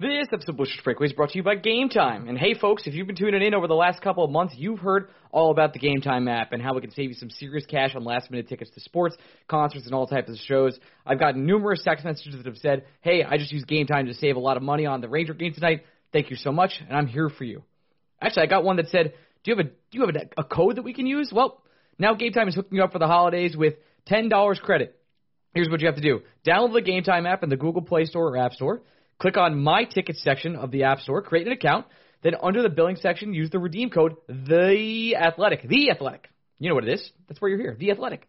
This episode of Blueshirts Breakaway is brought to you by Game Time. And hey, folks, if you've been tuning in over the last couple of months, you've heard all about the Game Time app and how it can save you some serious cash on last minute tickets to sports, concerts, and all types of shows. I've gotten numerous text messages that have said, hey, I just used Game Time to save a lot of money on the Ranger game tonight. Thank you so much, and I'm here for you. Actually, I got one that said, do you have a do you have a, a code that we can use? Well, now Game Time is hooking you up for the holidays with ten dollars credit. Here's what you have to do: download the Game Time app in the Google Play Store or App Store. Click on My Tickets section of the App Store, create an account. Then under the billing section, use the redeem code The Athletic. The Athletic. You know what it is? That's where you're here. The Athletic.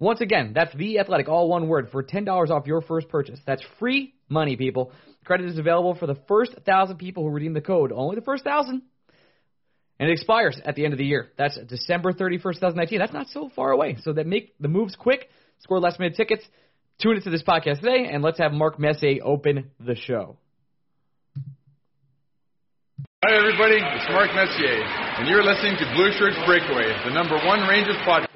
Once again, that's The Athletic, all one word, for $10 off your first purchase. That's free money, people. Credit is available for the first thousand people who redeem the code. Only the first thousand. And it expires at the end of the year. That's December 31st, 2019. That's not so far away. So that make the moves quick, score last minute tickets. Tune into this podcast today, and let's have Mark Messier open the show. Hi, everybody. It's Mark Messier, and you're listening to Blueshirts Breakaway, the number one Rangers podcast.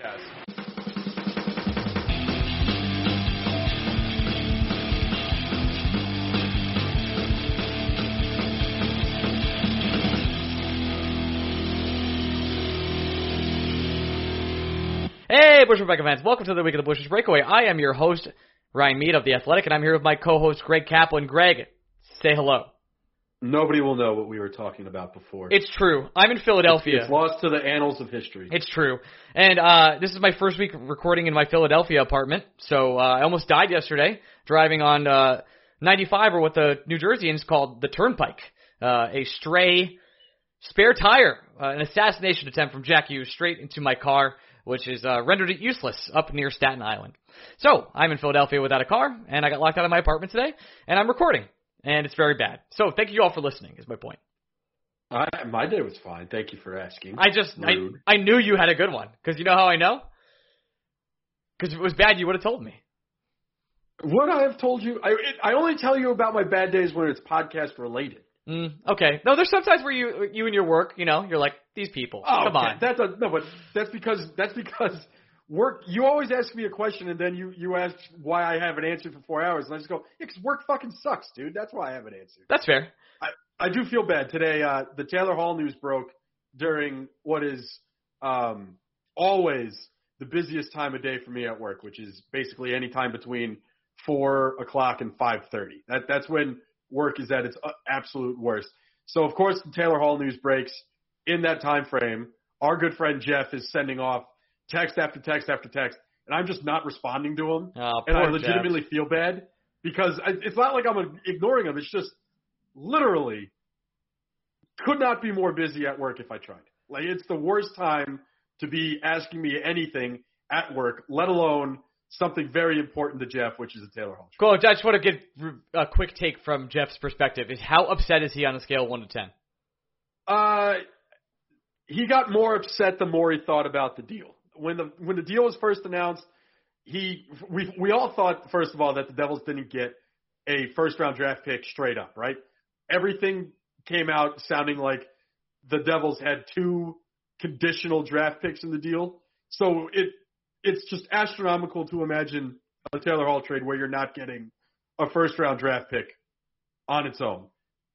Hey, Blueshirts Breakaway fans. Welcome to the Week of the Blueshirts Breakaway. I am your host, Ryan Mead of The Athletic, and I'm here with my co-host, Greg Kaplan. Greg, say hello. Nobody will know what we were talking about before. It's true. I'm in Philadelphia. It's lost to the annals of history. It's true. And uh, this is my first week recording in my Philadelphia apartment, so uh, I almost died yesterday driving on uh, 95, or what the New Jerseyans called the Turnpike, uh, a stray spare tire, uh, an assassination attempt from Jack Hughes straight into my car, which is uh, rendered it useless up near Staten Island. So I'm in Philadelphia without a car, and I got locked out of my apartment today, and I'm recording, and it's very bad. So thank you all for listening. Is my point. I, my day was fine. Thank you for asking. I just I, Rude. I knew you had a good one because you know how I know. Because if it was bad, you would have told me. Would I have told you? I it, I only tell you about my bad days when it's podcast related. Mm, okay. No, there's sometimes where you you and your work, you know, you're like these people. Oh, Come okay. on. That's a, no, but that's because that's because work. You always ask me a question and then you you ask why I haven't answered for four hours, and I just go, yeah, 'cause work fucking sucks, dude. That's why I haven't answered. That's fair. I, I do feel bad today. Uh, the Taylor Hall news broke during what is um, always the busiest time of day for me at work, which is basically any time between four o'clock and five thirty. That that's when work is at its uh, absolute worst. So of course the Taylor Hall news breaks in that time frame. Our good friend Jeff is sending off text after text after text, and I'm just not responding to him Oh, and I legitimately feel bad because I, it's not like I'm ignoring him. It's just literally could not be more busy at work if I tried. Like it's the worst time to be asking me anything at work, let alone something very important to Jeff, which is a Taylor Hall. Cool. I just want to get a quick take from Jeff's perspective. Is how upset is he on a scale of one to ten? Uh, he got more upset the more he thought about the deal. When the when the deal was first announced, he we we all thought first of all that the Devils didn't get a first round draft pick straight up, right? Everything came out sounding like the Devils had two conditional draft picks in the deal. So it it's just astronomical to imagine a Taylor Hall trade where you're not getting a first round draft pick on its own.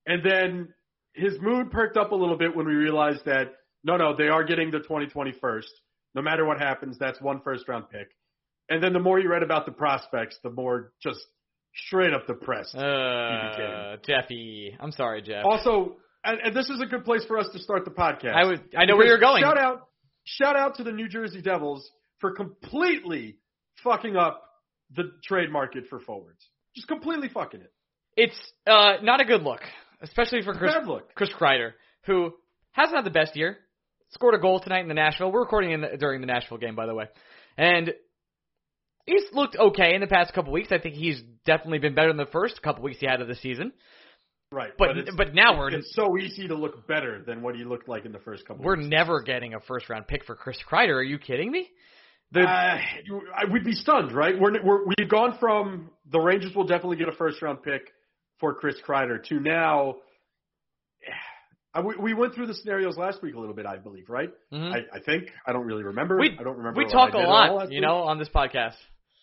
And then his mood perked up a little bit when we realized that no, no, they are getting the 2020 first. No matter what happens, that's one first round pick. And then the more you read about the prospects, the more just straight up depressed. Uh, Jeffy, I'm sorry, Jeff. Also, and, and this is a good place for us to start the podcast. I was, I know where you're going. Shout out, shout out to the New Jersey Devils for completely fucking up the trade market for forwards. Just completely fucking it. It's uh, not a good look, especially for Chris, Bad look. Chris Kreider, who hasn't had the best year. Scored a goal tonight in the Nashville. We're recording in the, during the Nashville game, by the way, and he's looked okay in the past couple weeks. I think he's definitely been better than the first couple weeks he had of the season. Right. But it's, but now we're it's so easy to look better than what he looked like in the first couple. we're weeks. never getting a first round pick for Chris Kreider. Are you kidding me? The, Uh, I would be stunned, right? We're, we're we've gone from the Rangers will definitely get a first round pick for Chris Kreider to now. I, we, we went through the scenarios last week a little bit, I believe, right? Mhm. I, I think I don't really remember. we I don't remember. we talk a did at all lot, you week. know, on this podcast.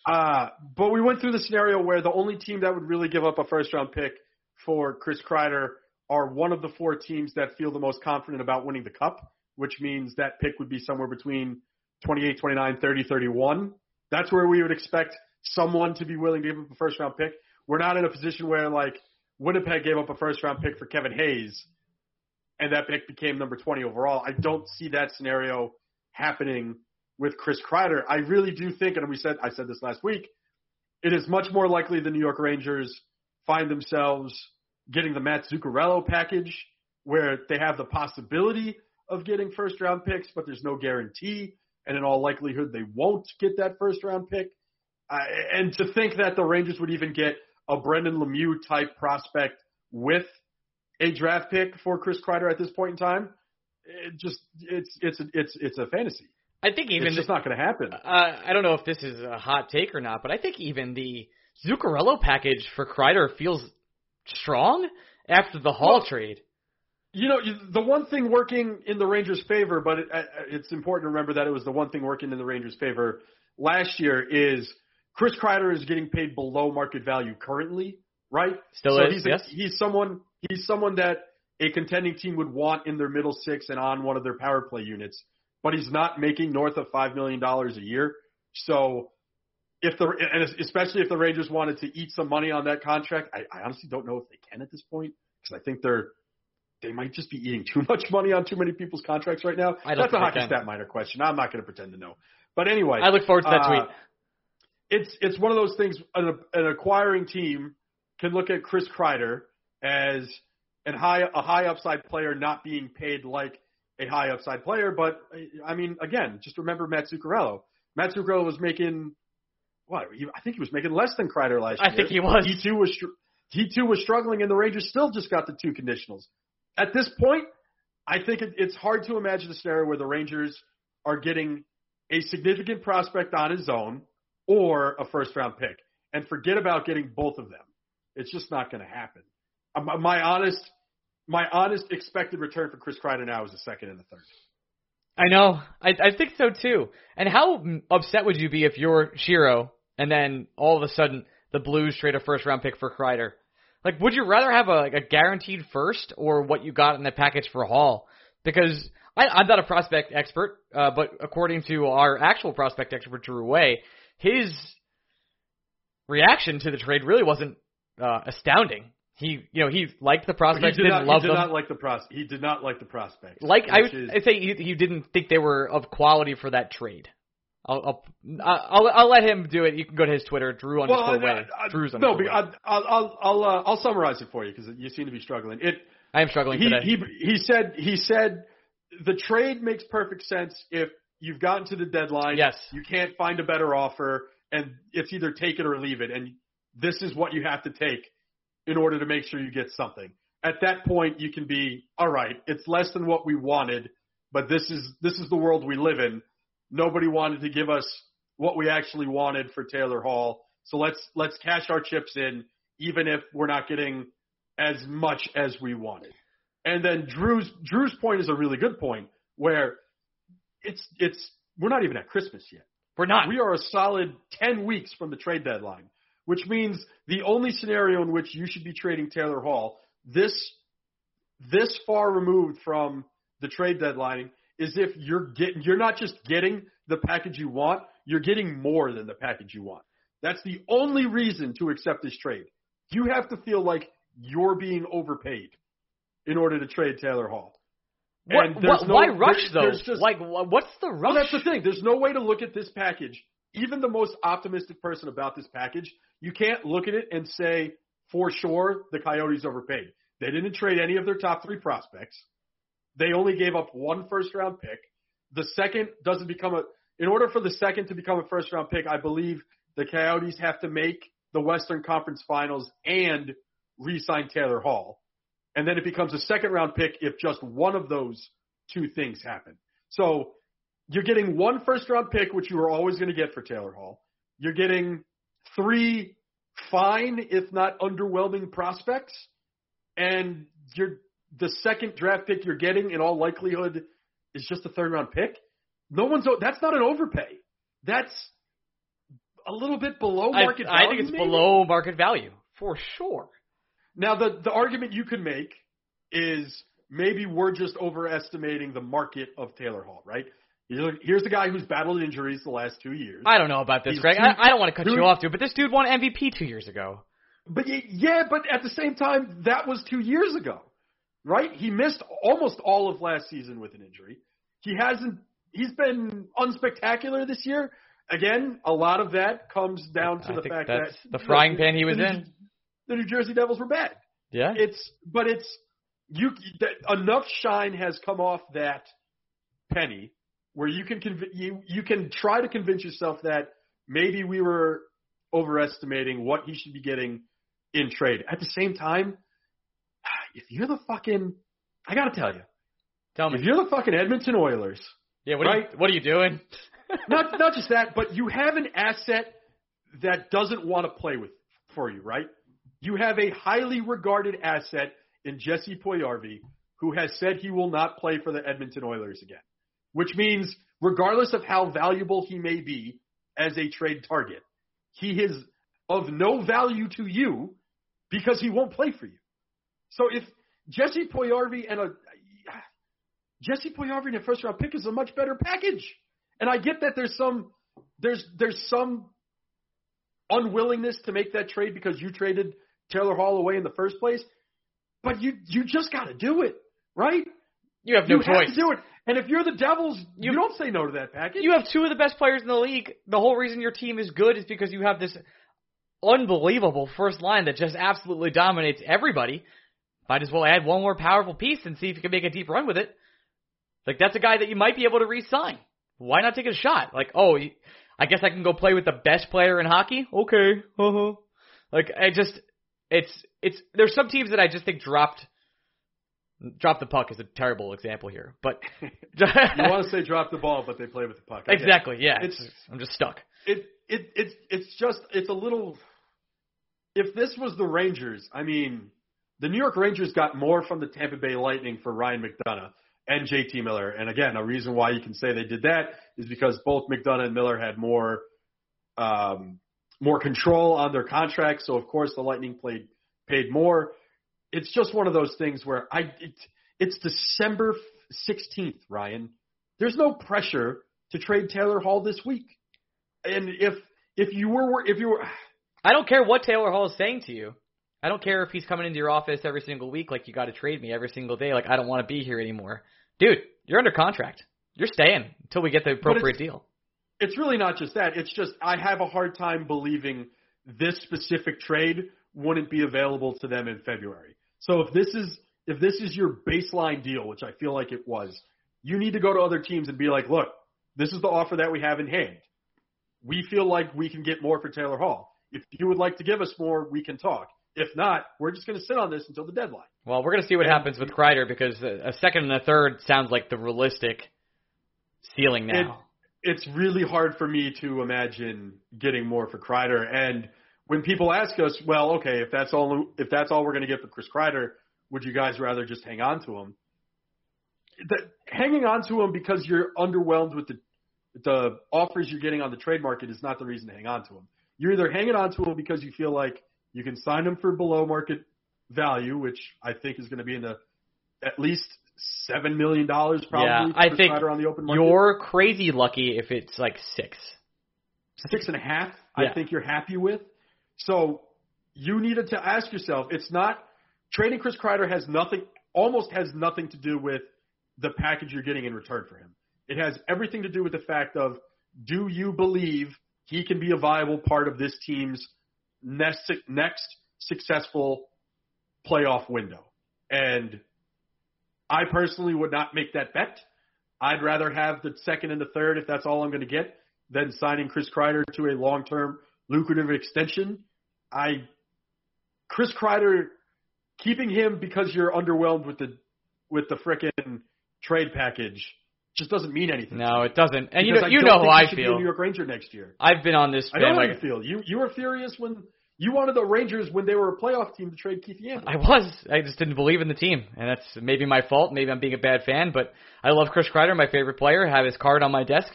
Uh, but we went through the scenario where the only team that would really give up a first round pick for Chris Kreider are one of the four teams that feel the most confident about winning the cup, which means that pick would be somewhere between 28, 29, 30, 31. That's where we would expect someone to be willing to give up a first round pick. We're not in a position where like Winnipeg gave up a first round pick for Kevin Hayes and that pick became number 20 overall. I don't see that scenario happening with Chris Kreider. I really do think, and we said I said this last week, it is much more likely the New York Rangers find themselves getting the Matt Zuccarello package, where they have the possibility of getting first round picks, but there's no guarantee, and in all likelihood they won't get that first round pick. Uh, and to think that the Rangers would even get a Brendan Lemieux type prospect with a draft pick for Chris Kreider at this point in time, it just it's it's it's it's a fantasy. I think even it's just not going to happen. uh, I don't know if this is a hot take or not, but I think even the Zuccarello package for Kreider feels strong after the Hall Well, trade. You know, the one thing working in the Rangers' favor, but it, uh, it's important to remember that it was the one thing working in the Rangers' favor last year is Chris Kreider is getting paid below market value currently, right? Still so is, he's a- yes. he's someone he's someone that a contending team would want in their middle six and on one of their power play units, but he's not making north of five million dollars a year. So if the and especially if the Rangers wanted to eat some money on that contract, I, I honestly don't know if they can at this point because I think they're they might just be eating too much money on too many people's contracts right now. That's a hockey stat minor question. I'm not going to pretend to know. But anyway, I look forward to that uh, tweet. It's it's one of those things. An, an acquiring team can look at Chris Kreider as an high a high upside player, not being paid like a high upside player. But I mean, again, just remember Matt Zuccarello. Matt Zuccarello was making what? He, I think he was making less than Kreider last I year. I think he was. He too was. str- He too was struggling, and the Rangers still just got the two conditionals. At this point, I think it, it's hard to imagine a scenario where the Rangers are getting a significant prospect on his own or a first round pick, and forget about getting both of them. It's just not going to happen. Um, My honest, my honest expected return for Chris Kreider now is a second and a third. I know. I I think so too. And how upset would you be if you're Shero and then all of a sudden the Blues trade a first round pick for Kreider? Like, would you rather have a like a guaranteed first or what you got in the package for Hall? Because I, I'm not a prospect expert, uh, but according to our actual prospect expert Drew Way, his reaction to the trade really wasn't uh, astounding. He, you know, he liked the He prospects, did didn't not. love He did them. not like the pros. He did not like the prospects. Like I would is- I'd say he, he didn't think they were of quality for that trade. I'll I'll, I'll I'll let him do it. You can go to his Twitter, Drew Well, underscore I- way. I- I- Drew's no, way. I- I'll I'll I'll, uh, I'll summarize it for you because you seem to be struggling. It I am struggling he, today. he he said he said the trade makes perfect sense if you've gotten to the deadline. Yes. You can't find a better offer, and it's either take it or leave it, and this is what you have to take in order to make sure you get something. At that point, you can be all right. It's less than what we wanted, but this is this is the world we live in. Nobody wanted to give us what we actually wanted for Taylor Hall, so let's let's cash our chips in, even if we're not getting as much as we wanted. And then Drew's Drew's point is a really good point where it's it's we're not even at Christmas yet. We're not. We are a solid 10 weeks from the trade deadline, which means the only scenario in which you should be trading Taylor Hall this this far removed from the trade deadline is if you're getting you're not just getting the package you want, you're getting more than the package you want. That's the only reason to accept this trade. You have to feel like you're being overpaid in order to trade Taylor Hall. What, And what- no- why rush though? just- like, what's the rush? well, that's the thing. There's no way to look at this package. Even the most optimistic person about this package, you can't look at it and say for sure the Coyotes overpaid. They didn't trade any of their top three prospects. They only gave up one first round pick. The second doesn't become a. In order for the second to become a first round pick, I believe the Coyotes have to make the Western Conference Finals and re-sign Taylor Hall, and then it becomes a second round pick if just one of those two things happen. So you're getting one first round pick, which you were always going to get for Taylor Hall. You're getting three fine, if not underwhelming prospects, and you're the second draft pick you're getting in all likelihood is just a third round pick. No one's that's not an overpay. That's a little bit below market I value. I think it's maybe? below market value for sure. Now, the the argument you could make is maybe we're just overestimating the market of Taylor Hall, right? Here's the guy who's battled injuries the last two years. I don't know about this, He's Greg. two- I, I don't want to cut dude- you off, dude, but this dude won MVP two years ago. But yeah, but at the same time, that was two years ago, right? He missed almost all of last season with an injury. He hasn't. He's been unspectacular this year. Again, a lot of that comes down to I the fact that the frying pan he was the in. The New Jersey Devils were bad. Yeah. It's but it's you that enough shine has come off that penny where you can conv- you you can try to convince yourself that maybe we were overestimating what he should be getting in trade. At the same time, if you're the fucking I got to tell you, Tell me. if you're the fucking Edmonton Oilers, Yeah. What are you, what are you doing? not not just that, but you have an asset that doesn't want to play with for you, right? You have a highly regarded asset in Jesse Puljujarvi who has said he will not play for the Edmonton Oilers again. Which means regardless of how valuable he may be as a trade target, he is of no value to you because he won't play for you. So if Jesse Puljujarvi and a Jesse Puljujarvi and a first round pick is a much better package. And I get that there's some there's there's some unwillingness to make that trade because you traded Taylor Hall away in the first place. But you you just got to do it, right? You have no you choice. have to do it. And if you're the Devils, you, You- don't say no to that package. You have two of the best players in the league. The whole reason your team is good is because you have this unbelievable first line that just absolutely dominates everybody. Might as well add one more powerful piece and see if you can make a deep run with it. Like that's a guy that you might be able to re-sign. Why not take a shot? Like, oh, I guess I can go play with the best player in hockey. Okay, uh-huh. Like I just, it's it's there's some teams that I just think dropped. Drop the puck is a terrible example here, but you want to say drop the ball, but they play with the puck. It. exactly, yeah. It's- I'm just stuck. it it it's it's just it's a little. If this was the Rangers, I mean, the New York Rangers got more from the Tampa Bay Lightning for Ryan McDonagh and JT Miller, and again, a reason why you can say they did that is because both McDonagh and Miller had more um, more control on their contracts, so of course the Lightning played paid more. It's just one of those things where I it, it's December sixteenth, Ryan. There's no pressure to trade Taylor Hall this week. And if if you were if you were I don't care what Taylor Hall is saying to you. I don't care if he's coming into your office every single week like you got to trade me every single day like I don't want to be here anymore. Dude, you're under contract. You're staying until we get the appropriate deal. it's really not just that. It's just I have a hard time believing this specific trade wouldn't be available to them in February. So if this is if this is your baseline deal, which I feel like it was, you need to go to other teams and be like, look, this is the offer that we have in hand. We feel like we can get more for Taylor Hall. If you would like to give us more, we can talk. If not, we're just going to sit on this until the deadline. Well, we're going to see what happens with Kreider because a second and a third sounds like the realistic ceiling now. it's really hard for me to imagine getting more for Kreider. And when people ask us, well, okay, if that's all if that's all we're going to get for Chris Kreider, would you guys rather just hang on to him? The, hanging on to him because you're underwhelmed with the the offers you're getting on the trade market is not the reason to hang on to him. You're either hanging on to him because you feel like you can sign him for below market value, which I think is going to be in the at least seven million dollars probably. Yeah, I think Kreider on the open market. You're crazy lucky if it's like six. six and a half. Yeah. I think you're happy with. So you needed to ask yourself. It's not trading Chris Kreider has nothing, almost has nothing to do with the package you're getting in return for him. It has everything to do with the fact of do you believe he can be a viable part of this team's next next successful playoff window? And I personally would not make that bet. I'd rather have the second and the third if that's all I'm going to get than signing Chris Kreider to a long-term lucrative extension. I Chris Kreider keeping him because you're underwhelmed with the with the frickin' trade package just doesn't mean anything. No, it doesn't. And you know, you know how I should be a feel. New York Ranger next year. I've been on this I know how you feel. You you were furious when you wanted the Rangers when they were a playoff team to trade Keith Yandle. I was. I just didn't believe in the team, and that's maybe my fault. Maybe I'm being a bad fan, but I love Chris Kreider, my favorite player. I have his card on my desk,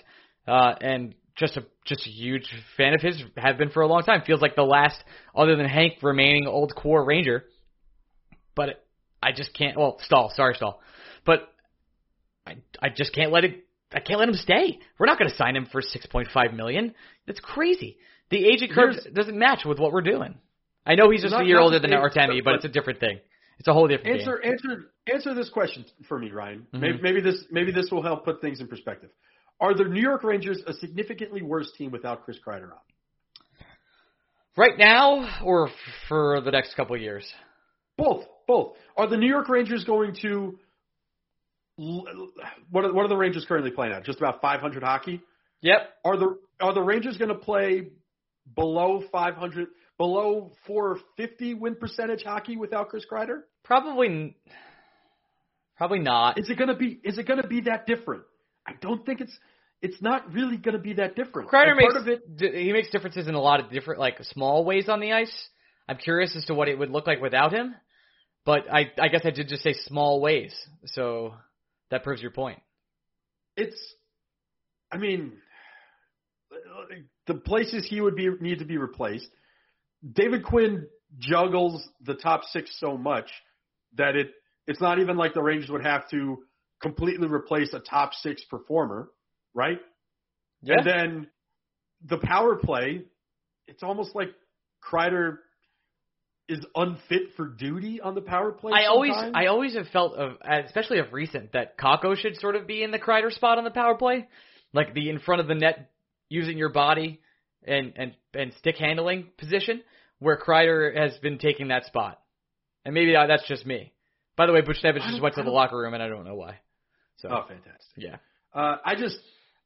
uh, and just a just a huge fan of his. Have been for a long time. Feels like the last, other than Hank, remaining old core Ranger. But I just can't. Well, Staal. Sorry, Staal. But I I just can't let it. I can't let him stay. We're not going to sign him for 6.5 million. That's crazy. The aging curve doesn't match with what we're doing. I know he's just Not- a year older than Artemi, but but- it's a different thing. It's a whole different Answer game. answer answer this question for me, Ryan. Mhm. Maybe, maybe this maybe this will help put things in perspective. Are the New York Rangers a significantly worse team without Chris Kreider on? Right now, or for the next couple of years? Both, both. Are the New York Rangers going to? What are, what are the Rangers currently playing at? Just about 500 hockey. Yep. Are the are the Rangers going to play below 500, below 450 win percentage hockey without Chris Kreider? Probably, probably not. Is it going to be? Is it going to be that different? I don't think it's. It's not really going to be that different. Kreider makes part of it. he makes differences in a lot of different like small ways on the ice. I'm curious as to what it would look like without him, but I I guess I did just say small ways, so that proves your point. It's. I mean, the places he would be need to be replaced. David Quinn juggles the top six so much that it it's not even like the Rangers would have to completely replace a top six performer, right? Yeah. And then the power play, it's almost like Kreider is unfit for duty on the power play. I always, sometimes. I always have felt of, especially of recent, that Kakko should sort of be in the Kreider spot on the power play, like the in front of the net, using your body and and and stick handling position, where Kreider has been taking that spot, and maybe that's just me. By the way, Buchnevich just went to the locker room, and I don't know why. So oh, fantastic. yeah, Uh, I just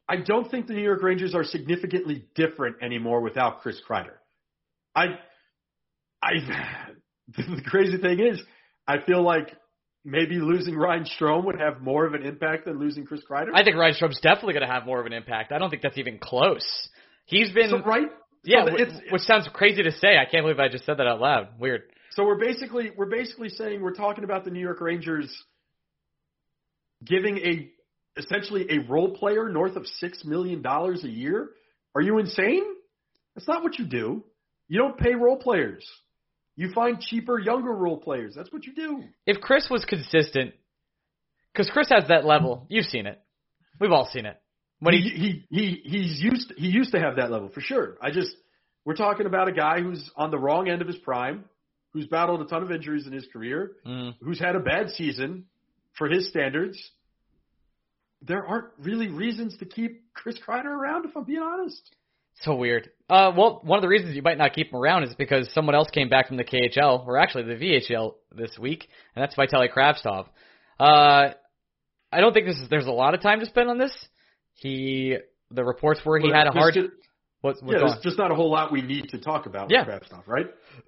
I don't think the New York Rangers are significantly different anymore without Chris Kreider. I I the crazy thing is I feel like maybe losing Ryan Strome would have more of an impact than losing Chris Kreider. I think Ryan Strome's definitely going to have more of an impact. I don't think that's even close. He's been, so right? yeah, so it's, which sounds crazy to say. I can't believe I just said that out loud. Weird. so we're basically we're basically saying we're talking about the New York Rangers giving a essentially a role player north of six million dollars a year. Are you insane? That's not what you do. You don't pay role players. You find cheaper, younger role players. That's what you do. if Chris was consistent, because Chris has that level, you've seen it. We've all seen it. When he, he, he he he's used he used to have that level for sure. I just we're talking about a guy who's on the wrong end of his prime, who's battled a ton of injuries in his career, Mm. who's had a bad season for his standards. There aren't really reasons to keep Chris Kreider around, if I'm being honest. So weird. Uh, well, one of the reasons you might not keep him around is because someone else came back from the KHL, or actually the VHL this week, and that's Vitaly Kravtsov. Uh, I don't think this is, there's a lot of time to spend on this. He, the reports were he But had a hard. Just, what's yeah, there's just not a whole lot we need to talk about Yeah. with Kravtsov, right?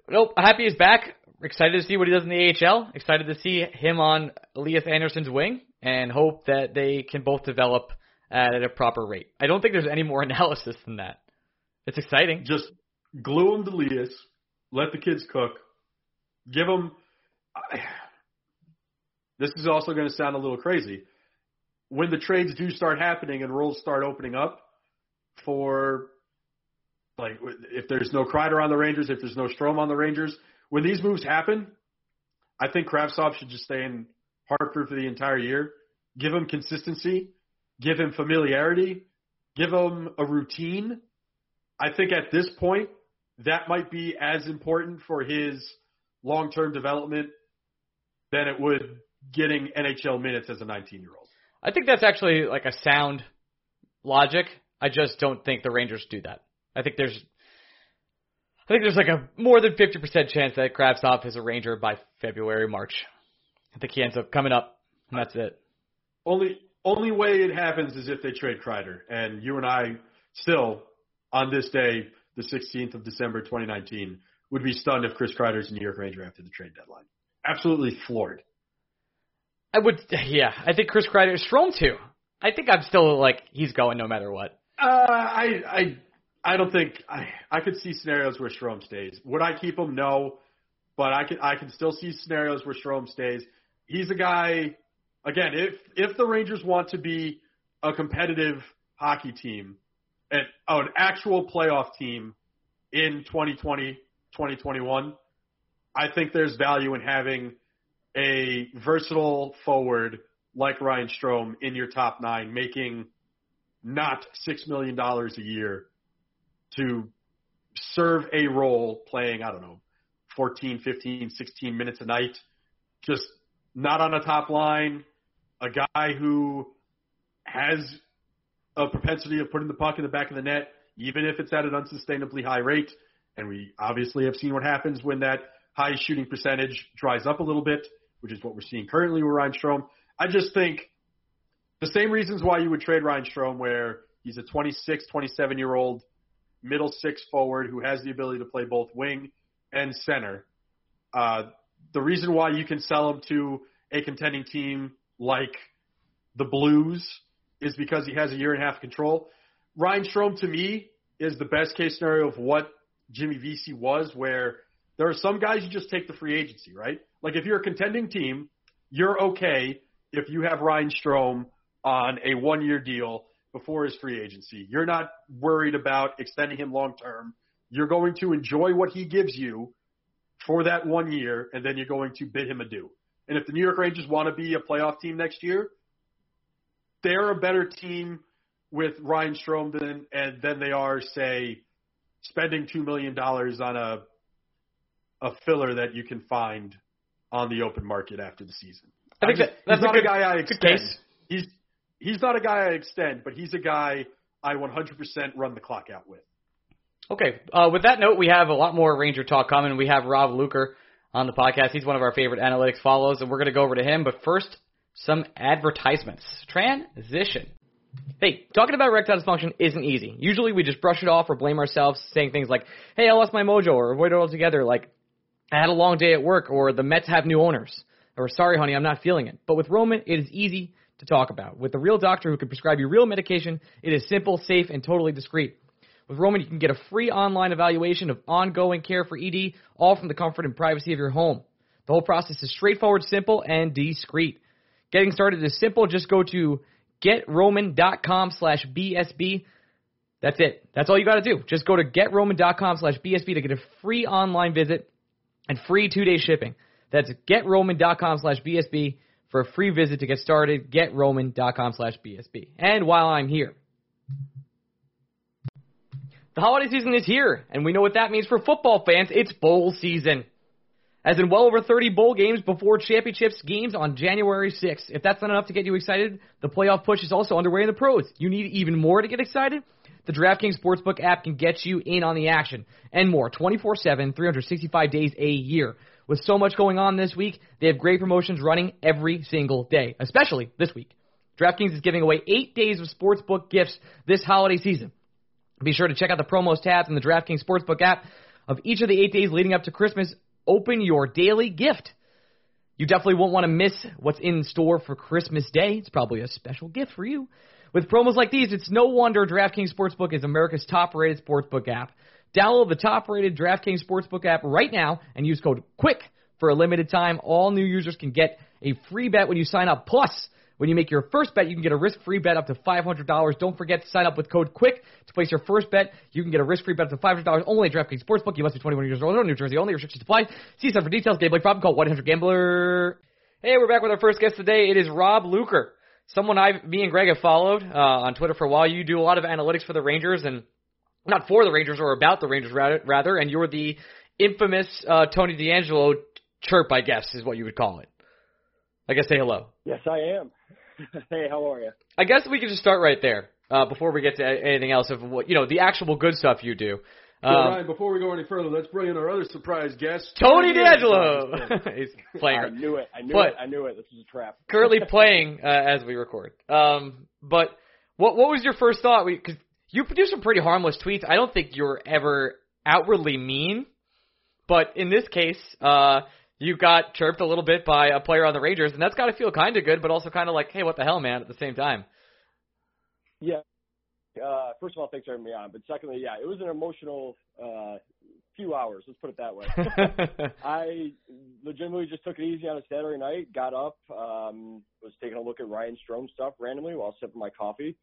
Nope. Happy he's back. Excited to see what he does in the AHL. Excited to see him on Lias Andersson's wing, and hope that they can both develop at a proper rate. I don't think there's any more analysis than that. It's exciting. Just glue them to Lias, let the kids cook, give them. I, this is also going to sound a little crazy. When the trades do start happening and roles start opening up for, like, if there's no Kreider on the Rangers, if there's no Strome on the Rangers, when these moves happen, I think Kravtsov should just stay in Hartford for the entire year, give him consistency, give him familiarity, give him a routine. I think at this point, that might be as important for his long term development than it would getting NHL minutes as a 19 year old. I think that's actually like a sound logic. I just don't think the Rangers do that. I think there's I think there's like a more than 50% chance that Kravtsov is a Ranger by February, March. I think he ends up coming up, and that's it. Only only way it happens is if they trade Kreider, and you and I still on this day, the 16th of December 2019, would be stunned if Chris Kreider's a New York Ranger after the trade deadline. Absolutely floored. I would, yeah. I think Chris Kreider is Strome too. I think I'm still like he's going no matter what. Uh, I I I don't think I I could see scenarios where Strome stays. Would I keep him? No, but I can I can still see scenarios where Strome stays. He's a guy. Again, if if the Rangers want to be a competitive hockey team, an, an actual playoff team in 2020, 2021, I think there's value in having a versatile forward like Ryan Strome in your top nine, making not six million dollars a year to serve a role playing, I don't know, 14, 15, 16 minutes a night, just not on a top line, a guy who has a propensity of putting the puck in the back of the net, even if it's at an unsustainably high rate. And we obviously have seen what happens when that high shooting percentage dries up a little bit, which is what we're seeing currently with Ryan Strome. I just think the same reasons why you would trade Ryan Strome, where he's a 26, 27 year old middle six forward who has the ability to play both wing and center. Uh, the reason why you can sell him to a contending team like the Blues is because he has a year and a half control. Ryan Strome to me is the best case scenario of what Jimmy Vesey was, where there are some guys you just take the free agency, right? Like if you're a contending team, you're okay if you have Ryan Strome on a one year deal before his free agency. You're not worried about extending him long term. You're going to enjoy what he gives you for that one year, and then you're going to bid him adieu. And if the New York Rangers want to be a playoff team next year, they're a better team with Ryan Strome than and than they are, say, spending two million dollars on a a filler that you can find on the open market after the season. I think just, that, that's not a, a guy I extend. case. He's he's not a guy I extend, but he's a guy I 100% run the clock out with. Okay. Uh, with that note, we have a lot more Ranger talk coming. We have Rob Luker on the podcast. He's one of our favorite analytics follows, and we're going to go over to him. But first, some advertisements. Transition. Hey, talking about erectile dysfunction isn't easy. Usually we just brush it off or blame ourselves, saying things like, hey, I lost my mojo, or avoid it altogether, like, I had a long day at work, or the Mets have new owners, or sorry, honey, I'm not feeling it. But with Roman, it is easy to talk about. With a real doctor who can prescribe you real medication, it is simple, safe, and totally discreet. With Roman, you can get a free online evaluation of ongoing care for ED, all from the comfort and privacy of your home. The whole process is straightforward, simple, and discreet. Getting started is simple. Just go to getroman.com slash BSB. That's it. That's all you got to do. Just go to getroman.com slash BSB to get a free online visit and free two-day shipping. That's getroman.com slash BSB for a free visit to get started. Getroman.com slash BSB. And while I'm here, the holiday season is here, and we know what that means for football fans. It's bowl season. As in well over 30 bowl games before championships games on January 6th. If that's not enough to get you excited, the playoff push is also underway in the pros. You need even more to get excited? The DraftKings Sportsbook app can get you in on the action and more 24 7, 365 days a year. With so much going on this week, they have great promotions running every single day, especially this week. DraftKings is giving away eight days of sportsbook gifts this holiday season. Be sure to check out the promos tabs in the DraftKings Sportsbook app of each of the eight days leading up to Christmas. Open your daily gift. You definitely won't want to miss what's in store for Christmas Day. It's probably a special gift for you. With promos like these, it's no wonder DraftKings Sportsbook is America's top-rated sportsbook app. Download the top-rated DraftKings Sportsbook app right now and use code QUICK for a limited time. All new users can get a free bet when you sign up. Plus, when you make your first bet, you can get a risk-free bet up to $500. Don't forget to sign up with code QUICK to place your first bet. You can get a risk-free bet up to $500 only at DraftKings Sportsbook. You must be 21 years old. Or New Jersey only. Restrictions apply. See site for details. Gambling problem. Call 1-800-GAMBLER. Hey, we're back with our first guest today. It is Rob Luker, someone I, me and Greg have followed uh, on Twitter for a while. You do a lot of analytics for the Rangers, and not for the Rangers or about the Rangers rather. And you're the infamous uh, Tony DeAngelo chirp, I guess, is what you would call it. I guess say hello. Yes, I am. hey, how are you? I guess we could just start right there uh, before we get to anything else of what you know the actual good stuff you do. Um, yeah, Ryan, before we go any further, let's bring in our other surprise guest, Tony DeAngelo. He's playing. I knew it. I knew it. I knew it. This is a trap. currently playing uh, as we record. Um, but what what was your first thought? Because you do some pretty harmless tweets. I don't think you're ever outwardly mean, but in this case, uh, you got chirped a little bit by a player on the Rangers, and that's got to feel kind of good, but also kind of like, hey, what the hell, man? At the same time. Yeah, uh, first of all, thanks for having me on. But secondly, yeah, it was an emotional uh, few hours. Let's put it that way. I legitimately just took it easy on a Saturday night. Got up, um, was taking a look at Ryan Strome stuff randomly while sipping my coffee.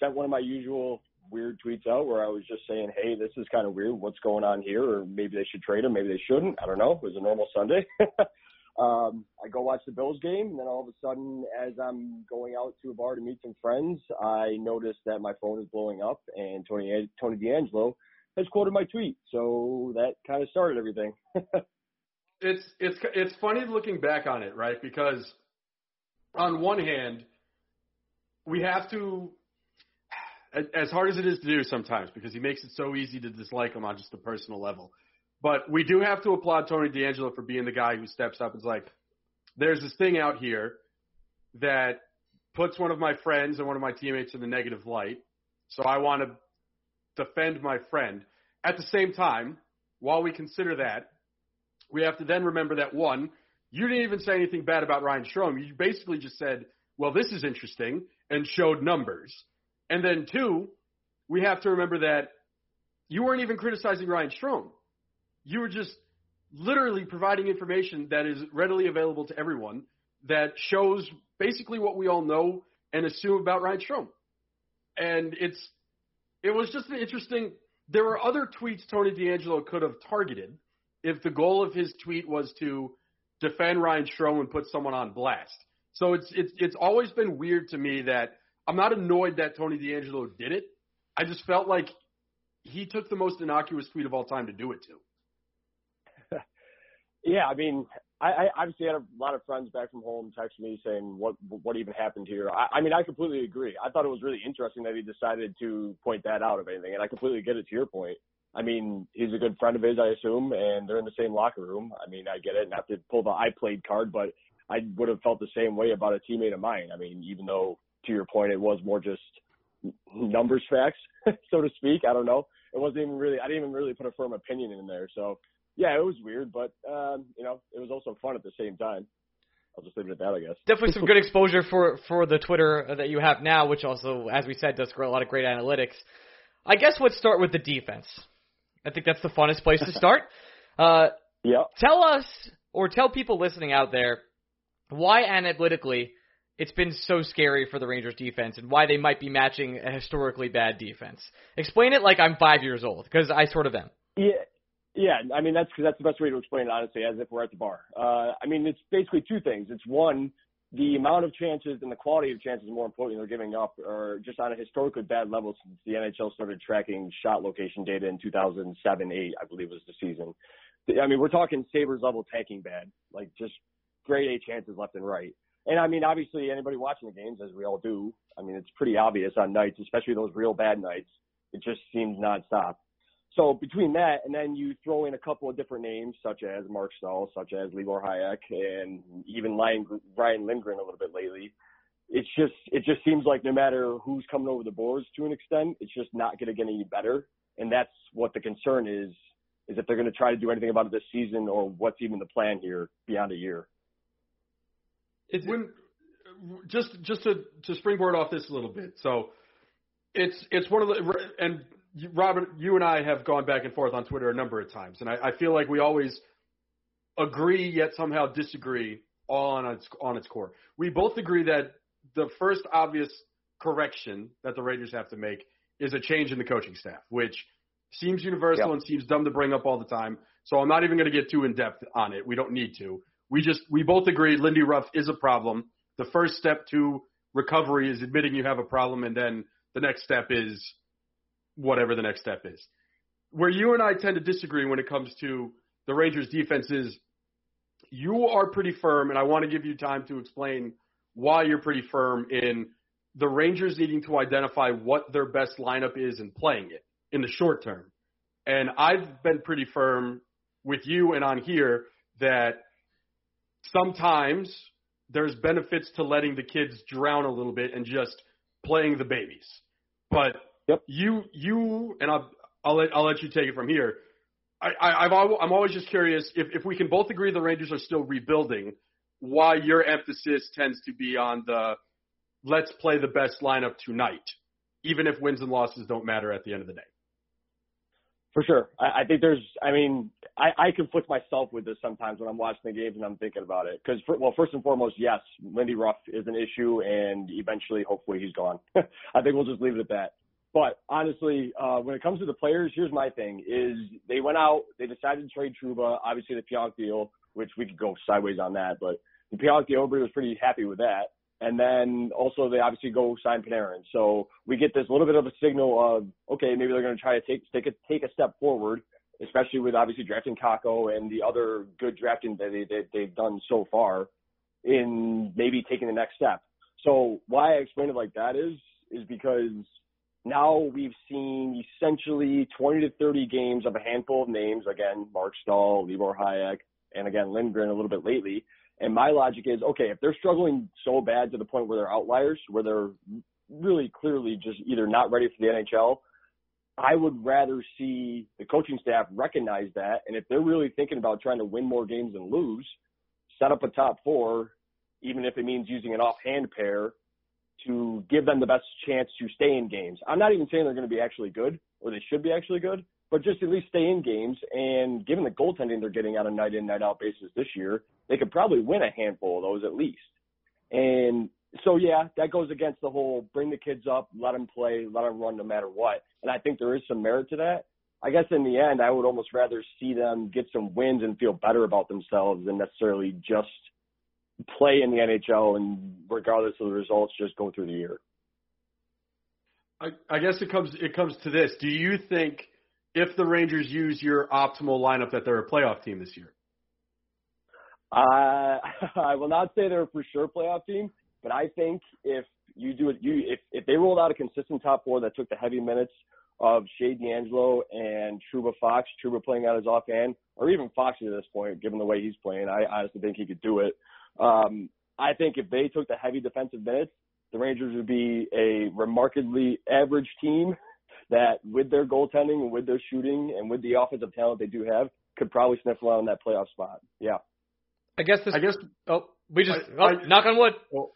Sent one of my usual weird tweets out where I was just saying, "Hey, this is kind of weird. What's going on here? Or maybe they should trade him. Maybe they shouldn't. I don't know. It was a normal Sunday." Um, I go watch the Bills game, and then all of a sudden, as I'm going out to a bar to meet some friends, I notice that my phone is blowing up, and Tony Tony DeAngelo has quoted my tweet. So that kind of started everything. it's it's it's funny looking back on it, right? Because on one hand, we have to, as hard as it is to do sometimes, because he makes it so easy to dislike him on just a personal level. But we do have to applaud Tony DeAngelo for being the guy who steps up and is like, there's this thing out here that puts one of my friends and one of my teammates in the negative light. So I want to defend my friend. At the same time, while we consider that, we have to then remember that one, you didn't even say anything bad about Ryan Strome. You basically just said, well, this is interesting and showed numbers. And then two, we have to remember that you weren't even criticizing Ryan Strome. You were just literally providing information that is readily available to everyone that shows basically what we all know and assume about Ryan Strome. And it's it was just an interesting. There were other tweets Tony DeAngelo could have targeted if the goal of his tweet was to defend Ryan Strome and put someone on blast. So it's it's it's always been weird to me that I'm not annoyed that Tony DeAngelo did it. I just felt like he took the most innocuous tweet of all time to do it to. Yeah, I mean, I, I obviously had a lot of friends back from home text me saying what what even happened here. I, I mean, I completely agree. I thought it was really interesting that he decided to point that out of anything, and I completely get it to your point. I mean, he's a good friend of his, I assume, and they're in the same locker room. I mean, I get it, not to pull the I played card, but I would have felt the same way about a teammate of mine. I mean, even though to your point, it was more just numbers facts, so to speak. I don't know. It wasn't even really. I didn't even really put a firm opinion in there. So yeah, it was weird, but um, you know, it was also fun at the same time. I'll just leave it at that, I guess. Definitely some good exposure for for the Twitter that you have now, which also, as we said, does a lot of great analytics. I guess let's start with the defense. I think that's the funnest place to start. Uh, yeah. Tell us, or tell people listening out there, why analytically it's been so scary for the Rangers defense and why they might be matching a historically bad defense. Explain it like I'm five years old, because I sort of am. Yeah, yeah, I mean that's that's the best way to explain it honestly, as if we're at the bar. Uh, I mean it's basically two things. It's one, the amount of chances and the quality of chances, more importantly, they're giving up are just on a historically bad level since the NHL started tracking shot location data in 2007-8, I believe was the season. I mean we're talking Sabres level tanking bad, like just grade A chances left and right. And I mean obviously anybody watching the games, as we all do, I mean it's pretty obvious on nights, especially those real bad nights. It just seems nonstop. So between that and then you throw in a couple of different names such as Marc Staal, such as Libor Hajek, and even Ryan, Ryan Lindgren a little bit lately, it's just it just seems like no matter who's coming over the boards to an extent, it's just not going to get any better. And that's what the concern is: is if they're going to try to do anything about it this season, or what's even the plan here beyond a year. It's when just just to to springboard off this a little bit. So it's it's one of the and Robert, you and I have gone back and forth on Twitter a number of times, and I, I feel like we always agree yet somehow disagree on its on its core. We both agree that the first obvious correction that the Rangers have to make is a change in the coaching staff, which seems universal yep. and seems dumb to bring up all the time. So I'm not even going to get too in depth on it. We don't need to. We just we both agree Lindy Ruff is a problem. The first step to recovery is admitting you have a problem, and then the next step is whatever the next step is. Where you and I tend to disagree when it comes to the Rangers' defense is you are pretty firm, and I want to give you time to explain why you're pretty firm in the Rangers needing to identify what their best lineup is and playing it in the short term. And I've been pretty firm with you and on here that sometimes there's benefits to letting the kids drown a little bit and just playing the babies. But Yep. you, you, and I'll, I'll let, I'll let you take it from here. I, I, I've, I'm always just curious if, if we can both agree the Rangers are still rebuilding, why your emphasis tends to be on the let's play the best lineup tonight, even if wins and losses don't matter at the end of the day. For sure. I, I think there's, I mean, I, I conflict myself with this sometimes when I'm watching the games and I'm thinking about it. Because, well, first and foremost, yes, Lindy Ruff is an issue, and eventually, hopefully, he's gone. I think we'll just leave it at that. But honestly, uh, when it comes to the players, here's my thing: is they went out, they decided to trade Trouba, obviously the Pionk deal, which we could go sideways on that, but the Pionk deal, was pretty happy with that. And then also they obviously go sign Panarin. So we get this little bit of a signal of, okay, maybe they're going to try to take, take a, take a step forward, especially with obviously drafting Kakko and the other good drafting that they, they, they've done so far in maybe taking the next step. So why I explain it like that is, is because now we've seen essentially 20 to 30 games of a handful of names. Again, Marc Staal, Libor Hajek, and again, Lindgren a little bit lately. And my logic is, okay, if they're struggling so bad to the point where they're outliers, where they're really clearly just either not ready for the NHL, I would rather see the coaching staff recognize that. And if they're really thinking about trying to win more games than lose, set up a top four, even if it means using an offhand pair to give them the best chance to stay in games. I'm not even saying they're going to be actually good or they should be actually good, but just at least stay in games. And given the goaltending they're getting on a night in, night out basis this year, they could probably win a handful of those at least. And so, yeah, that goes against the whole bring the kids up, let them play, let them run no matter what. And I think there is some merit to that. I guess in the end, I would almost rather see them get some wins and feel better about themselves than necessarily just play in the NHL and regardless of the results, just go through the year. I, I guess it comes it comes to this. Do you think if the Rangers use your optimal lineup that they're a playoff team this year? Uh, I will not say they're a for sure playoff team, but I think if you do it, you if if they rolled out a consistent top four that took the heavy minutes of Skjei DeAngelo and Trouba Fox, Trouba playing out his offhand, or even Fox at this point, given the way he's playing, I honestly think he could do it. Um, I think if they took the heavy defensive minutes, the Rangers would be a remarkably average team that, with their goaltending and with their shooting and with the offensive talent they do have, could probably sniff around that playoff spot. Yeah. I guess this. I guess Oh, we just I- oh, I- knock on wood. well,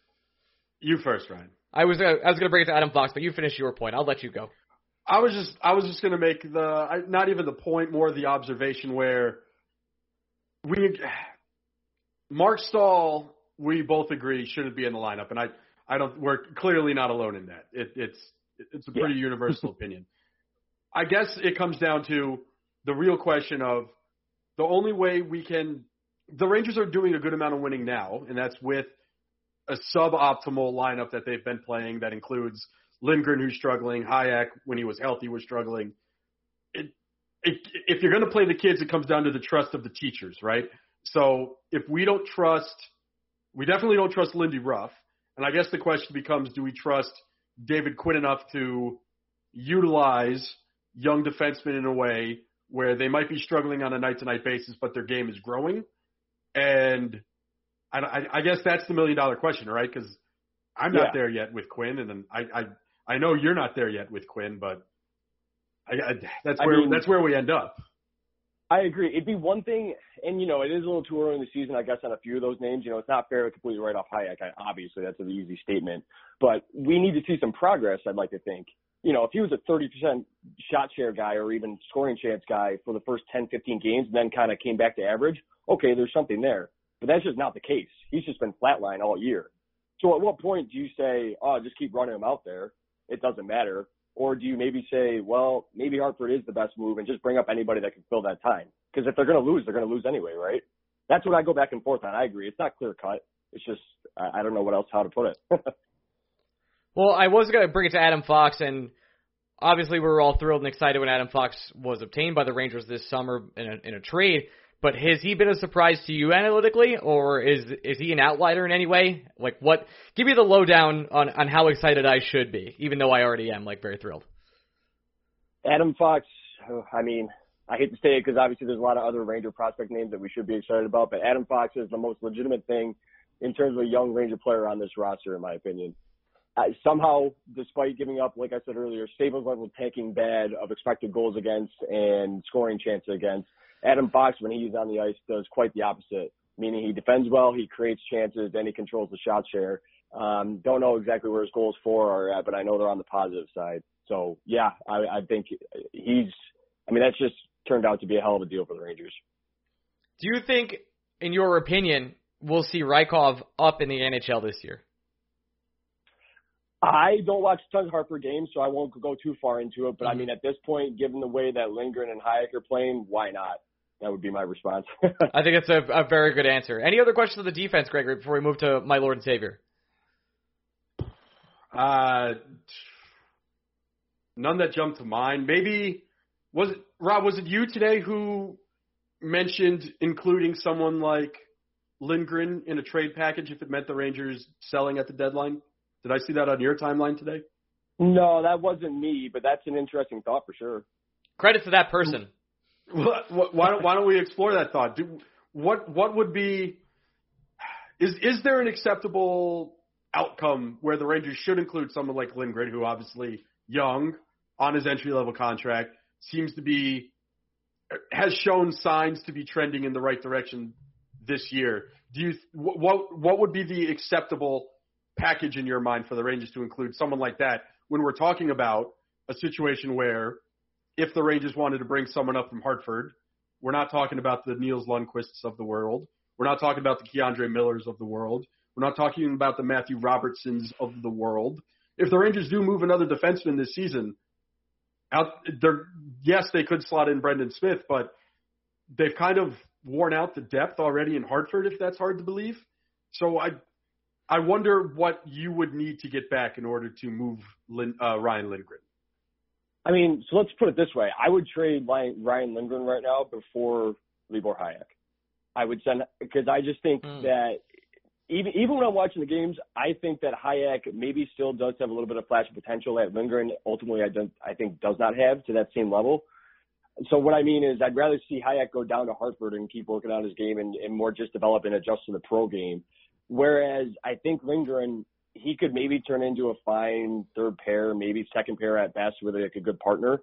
you first, Ryan. I was gonna, I was going to bring it to Adam Fox, but you finish your point. I'll let you go. I was just I was just going to make the I, not even the point, more the observation where we Marc Staal we both agree shouldn't be in the lineup, and I I don't we're clearly not alone in that. It, it's it's a pretty universal opinion. I guess it comes down to the real question of the only way we can. The Rangers are doing a good amount of winning now, and that's with a suboptimal lineup that they've been playing that includes Lindgren, who's struggling, Hajek, when he was healthy, was struggling. It, it, if you're going to play the kids, it comes down to the trust of the teachers, right? So if we don't trust, we definitely don't trust Lindy Ruff. And I guess the question becomes, do we trust David Quinn enough to utilize young defensemen in a way where they might be struggling on a night-to-night basis, but their game is growing? And I, I, I guess that's the million-dollar question, right? Because I'm not Yeah. there yet with Quinn, and then I, I I know you're not there yet with Quinn, but I, I that's I where mean- that's where we end up. I agree. It'd be one thing, and you know, it is a little too early in the season, I guess, on a few of those names. You know, it's not fair to completely write off Hajek. I, obviously, that's an easy statement, but we need to see some progress. I'd like to think. You know, if he was a 30% shot share guy or even scoring chance guy for the first 10, 15 games, and then kind of came back to average, okay, there's something there. But that's just not the case. He's just been flatline all year. So at what point do you say, oh, just keep running him out there? It doesn't matter. Or do you maybe say, well, maybe Hartford is the best move and just bring up anybody that can fill that time? Because if they're going to lose, they're going to lose anyway, right? that's what I go back and forth on. I agree. It's not clear cut. It's just I, don't know what else how to put it. well, I was going to bring it to Adam Fox, and obviously we were all thrilled and excited when Adam Fox was obtained by the Rangers this summer in a, in a trade. But has he been a surprise to you analytically, or is is he an outlier in any way? Like, what? Give me the lowdown on on how excited I should be, even though I already am like very thrilled. Adam Fox. I mean, I hate to say it because obviously there's a lot of other Ranger prospect names that we should be excited about, but Adam Fox is the most legitimate thing in terms of a young Ranger player on this roster, in my opinion. Uh, somehow, despite giving up, like I said earlier, Staples level tanking bad of expected goals against and scoring chances against, Adam Fox, when he's on the ice, does quite the opposite. Meaning he defends well, he creates chances, then he controls the shot share. Um, don't know exactly where his goals for are at, but I know they're on the positive side. So yeah, I, I think he's. I mean, that's just turned out to be a hell of a deal for the Rangers. Do you think, in your opinion, we'll see Rykov up in the NHL this year? I don't watch tons of Hartford games, so I won't go too far into it. But mm-hmm. I mean, at this point, given the way that Lindgren and Hajek are playing, why not? That would be my response. I think it's a, a very good answer. Any other questions on the defense, Gregory, before we move to my Lord and Savior? Uh, none that jump to mind. Maybe was it Rob? Was it you today who mentioned including someone like Lindgren in a trade package if it meant the Rangers selling at the deadline? Did I see that on your timeline today? No, that wasn't me, but that's an interesting thought for sure. Credit to that person. Why don't Why don't we explore that thought? Do, what What would be is Is there an acceptable outcome where the Rangers should include someone like Lindgren, who obviously young on his entry level contract seems to be has shown signs to be trending in the right direction this year. Do you what what would be the acceptable package in your mind for the Rangers to include someone like that when we're talking about a situation where if the Rangers wanted to bring someone up from Hartford, we're not talking about the Nils Lundkvists of the world. We're not talking about the K'Andre Millers of the world. We're not talking about the Matthew Robertsons of the world. If the Rangers do move another defenseman this season, out there, yes, they could slot in Brendan Smith, but they've kind of worn out the depth already in Hartford, if that's hard to believe. So I, I wonder what you would need to get back in order to move Lin, uh, Ryan Lindgren. I mean, so let's put it this way: I would trade Ryan Lindgren right now before Libor Hajek. I would send because I just think mm. that even even when I'm watching the games, I think that Hajek maybe still does have a little bit of flash potential that Lindgren ultimately I don't I think does not have to that same level. So what I mean is I'd rather see Hajek go down to Hartford and keep working on his game and, and more just develop and adjust to the pro game. Whereas I think Lindgren he could maybe turn into a fine third pair, maybe second pair at best with like a good partner.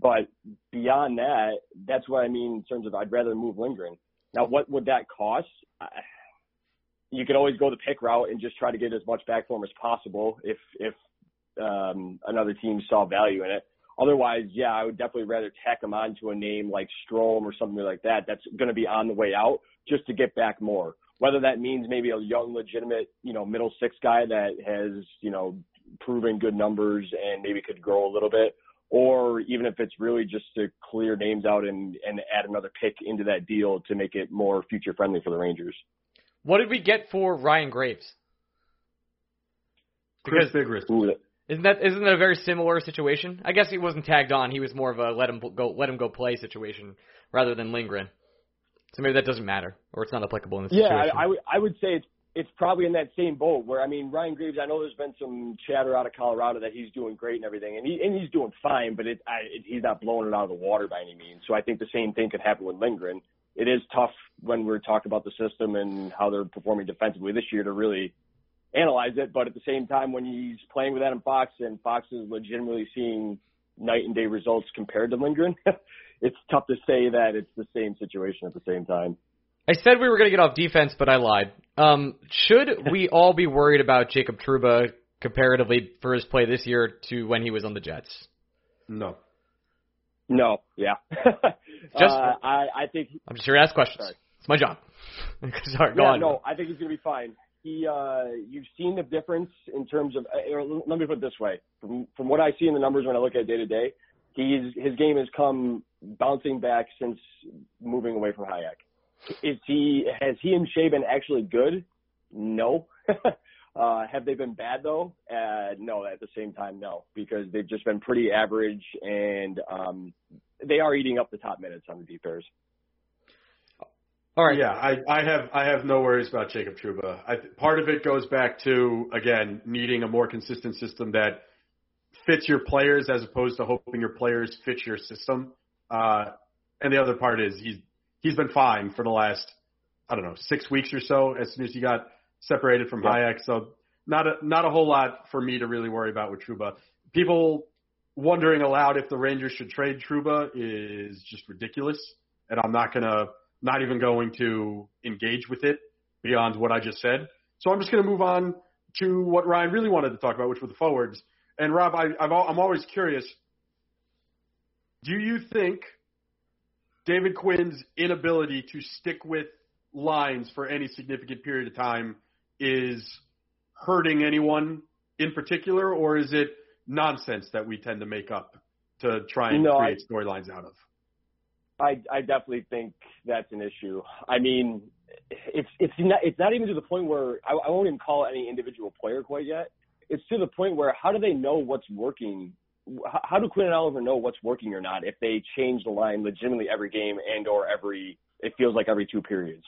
But beyond that, that's what I mean in terms of I'd rather move Lindgren. Now, what would that cost? You could always go the pick route and just try to get as much back for him as possible if if um, another team saw value in it. Otherwise, yeah, I would definitely rather tack him on to a name like Strome or something like that. That's going to be on the way out just to get back more whether that means maybe a young, legitimate, you know, middle six guy that has, you know, proven good numbers and maybe could grow a little bit, or even if it's really just to clear names out and, and add another pick into that deal to make it more future friendly for the Rangers. What did we get for Ryan Graves? Chris Bigras. Isn't that isn't that a very similar situation? I guess he wasn't tagged on. He was more of a let him go let him go play situation rather than Lindgren. So maybe that doesn't matter, or it's not applicable in this yeah, situation. Yeah, I, I, would would say it's it's probably in that same boat where I mean Ryan Graves. I know there's been some chatter out of Colorado that he's doing great and everything, and he and he's doing fine, but it, I, it he's not blowing it out of the water by any means. So I think the same thing could happen with Lindgren. It is tough when we're talking about the system and how they're performing defensively this year to really analyze it. But at the same time, when he's playing with Adam Fox and Fox is legitimately seeing night and day results compared to Lindgren, it's tough to say that it's the same situation at the same time. I said we were going to get off defense, but I lied. Um, should we all be worried about Jacob Trouba comparatively for his play this year to when he was on the Jets? No. No. Yeah. just uh, I, I think I'm just here to ask questions. Sorry. It's my job. sorry, go yeah, on. No, I think he's going to be fine. He, uh, you've seen the difference in terms of. Uh, let me put it this way: from from what I see in the numbers when I look at day to day, he's his game has come bouncing back since moving away from Hajek. is he has he and Skjei been actually good? No. uh, have they been bad though? Uh, no. At the same time, no, because they've just been pretty average, and um, they are eating up the top minutes on the deep. All right. Yeah, I, I have I have no worries about Jacob Trouba. I, part of it goes back to again needing a more consistent system that fits your players as opposed to hoping your players fit your system. Uh, and the other part is he's he's been fine for the last I don't know six weeks or so as soon as he got separated from Yep. Hajek. So not a not a whole lot for me to really worry about with Trouba. People wondering aloud if the Rangers should trade Trouba is just ridiculous, and I'm not gonna not even going to engage with it beyond what I just said. So I'm just gonna move on to what Ryan really wanted to talk about, which were the forwards. And Rob, I, I'm always curious. Do you think David Quinn's inability to stick with lines for any significant period of time is hurting anyone in particular, or is it nonsense that we tend to make up to try and No, create storylines out of? I I definitely think that's an issue. I mean, it's it's not it's not even to the point where I, I won't even call any individual player quite yet. It's to the point where how do they know what's working? How, do Quinn and Oliver know what's working or not if they change the line legitimately every game and or every it feels like every two periods?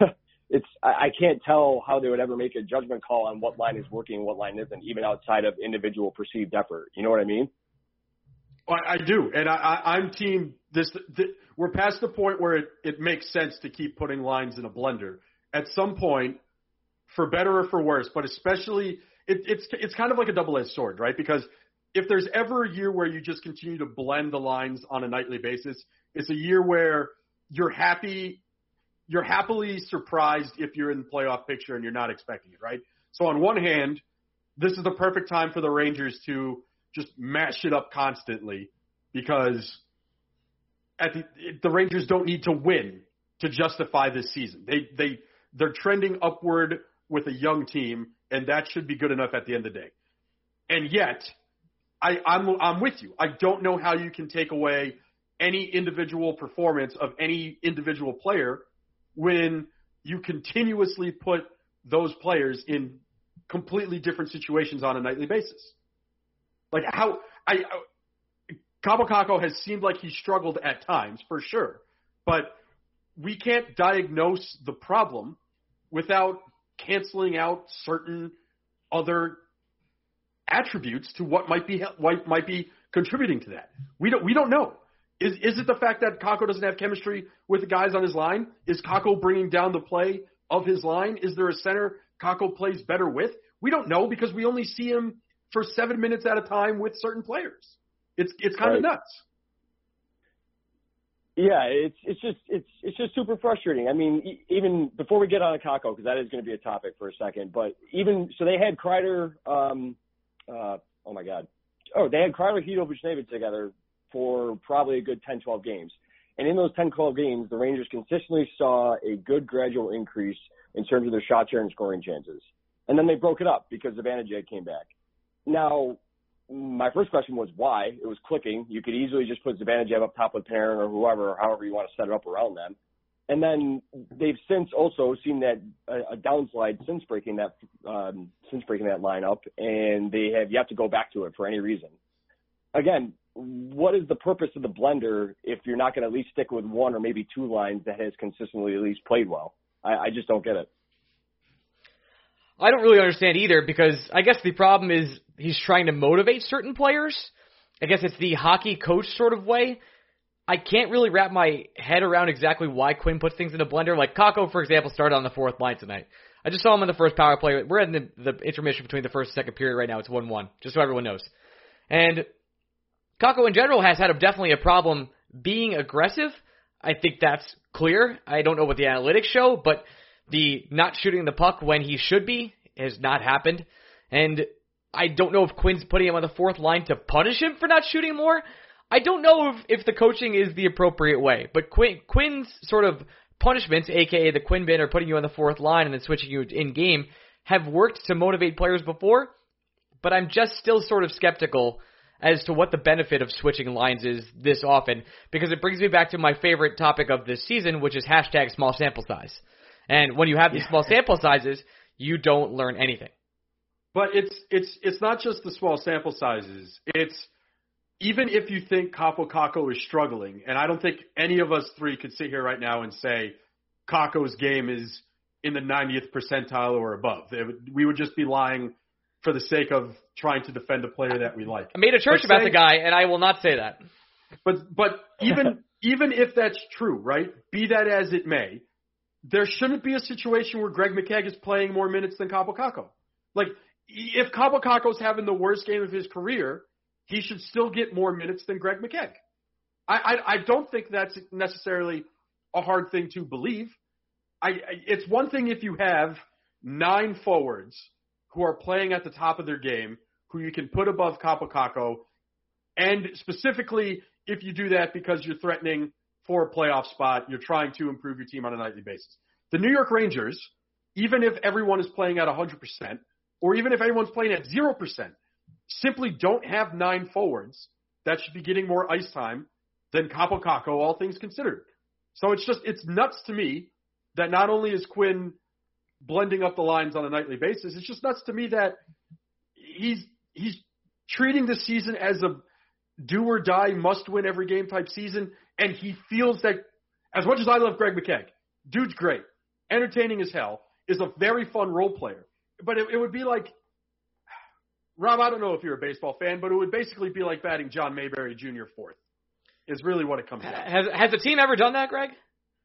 it's I, I can't tell how they would ever make a judgment call on what line is working and what line isn't, even outside of individual perceived effort. You know what I mean? Well, I do, and I, I, I'm team this. th we're past the point where it, it makes sense to keep putting lines in a blender. At some point, for better or for worse, but especially it, it's it's kind of like a double-edged sword, right? Because if there's ever a year where you just continue to blend the lines on a nightly basis, it's a year where you're happy, you're happily surprised if you're in the playoff picture and you're not expecting it, right? So on one hand, this is the perfect time for the Rangers to just mash it up constantly because at the, the Rangers don't need to win to justify this season. They they they're trending upward with a young team, and that should be good enough at the end of the day. And yet, I, I'm I'm with you. I don't know how you can take away any individual performance of any individual player when you continuously put those players in completely different situations on a nightly basis. Like how I Kaapo Kakko has seemed like he struggled at times for sure, but we can't diagnose the problem without canceling out certain other attributes to what might be what might be contributing to that. We don't we don't know. Is is it the fact that Kakko doesn't have chemistry with the guys on his line? Is Kakko bringing down the play of his line? Is there a center Kakko plays better with? We don't know because we only see him for seven minutes at a time with certain players. It's it's kind of Right. nuts. Yeah, it's it's just it's it's just super frustrating. I mean, even before we get on Kakko, because that is going to be a topic for a second. But even so, they had Kreider. Um, uh, oh my God. Oh, they had Kreider, Chytil, Buchnevich together for probably a good 10, 12 games. And in those 10, 12 games, the Rangers consistently saw a good gradual increase in terms of their shot share and scoring chances. And then they broke it up because the Zibanejad came back. Now, my first question was why. It was clicking. You could easily just put Zibanejad up top with Perrin or whoever, or however you want to set it up around them. And then they've since also seen that a, a downslide since breaking that um, since breaking that lineup, and they have yet to go back to it for any reason. Again, what is the purpose of the blender if you're not going to at least stick with one or maybe two lines that has consistently at least played well? I, I just don't get it. I don't really understand either because I guess the problem is he's trying to motivate certain players. I guess it's the hockey coach sort of way. I can't really wrap my head around exactly why Quinn puts things in a blender. Like Kakko, for example, started on the fourth line tonight. I just saw him in the first power play. We're in the, the intermission between the first and second period right now. It's 1-1, just so everyone knows. And Kakko in general has had a, definitely a problem being aggressive. I think that's clear. I don't know what the analytics show, but the not shooting the puck when he should be has not happened. And I don't know if Quinn's putting him on the fourth line to punish him for not shooting more. I don't know if, if the coaching is the appropriate way, but Quinn, Quinn's sort of punishments, aka the Quinn bin or putting you on the fourth line and then switching you in game, have worked to motivate players before, but I'm just still sort of skeptical as to what the benefit of switching lines is this often, because it brings me back to my favorite topic of this season, which is hashtag small sample size. And when you have these Yeah. small sample sizes, you don't learn anything. But it's it's it's not just the small sample sizes. It's even if you think Kaapo Kakko is struggling, and I don't think any of us three could sit here right now and say Kakko's game is in the 90th percentile or above. Would- We would just be lying for the sake of trying to defend a player that we like. I made a church But about say- the guy, and I will not say that. But but even even if that's true, right? Be that as it may, there shouldn't be a situation where Greg McKegg is playing more minutes than Kaapo Kakko. Like if Kaapo Kakko's having the worst game of his career, he should still get more minutes than Greg McKegg. I I, I don't think that's necessarily a hard thing to believe. I, I it's one thing if you have nine forwards who are playing at the top of their game, who you can put above Kaapo Kakko, and specifically if you do that because you're threatening for a playoff spot, you're trying to improve your team on a nightly basis. The New York Rangers, even if everyone is playing at 100%, or even if everyone's playing at 0%, simply don't have nine forwards that should be getting more ice time than Kaapo all things considered. So it's just, it's nuts to me that not only is Quinn blending up the lines on a nightly basis, it's just nuts to me that he's, he's treating the season as a do or die, must win every game type season, and he feels that as much as I love Greg McKegg, dude's great, entertaining as hell, is a very fun role player. But it, it would be like Rob, I don't know if you're a baseball fan, but it would basically be like batting John Mayberry Jr. fourth. Is really what it comes down to. Has has the team ever done that, Greg?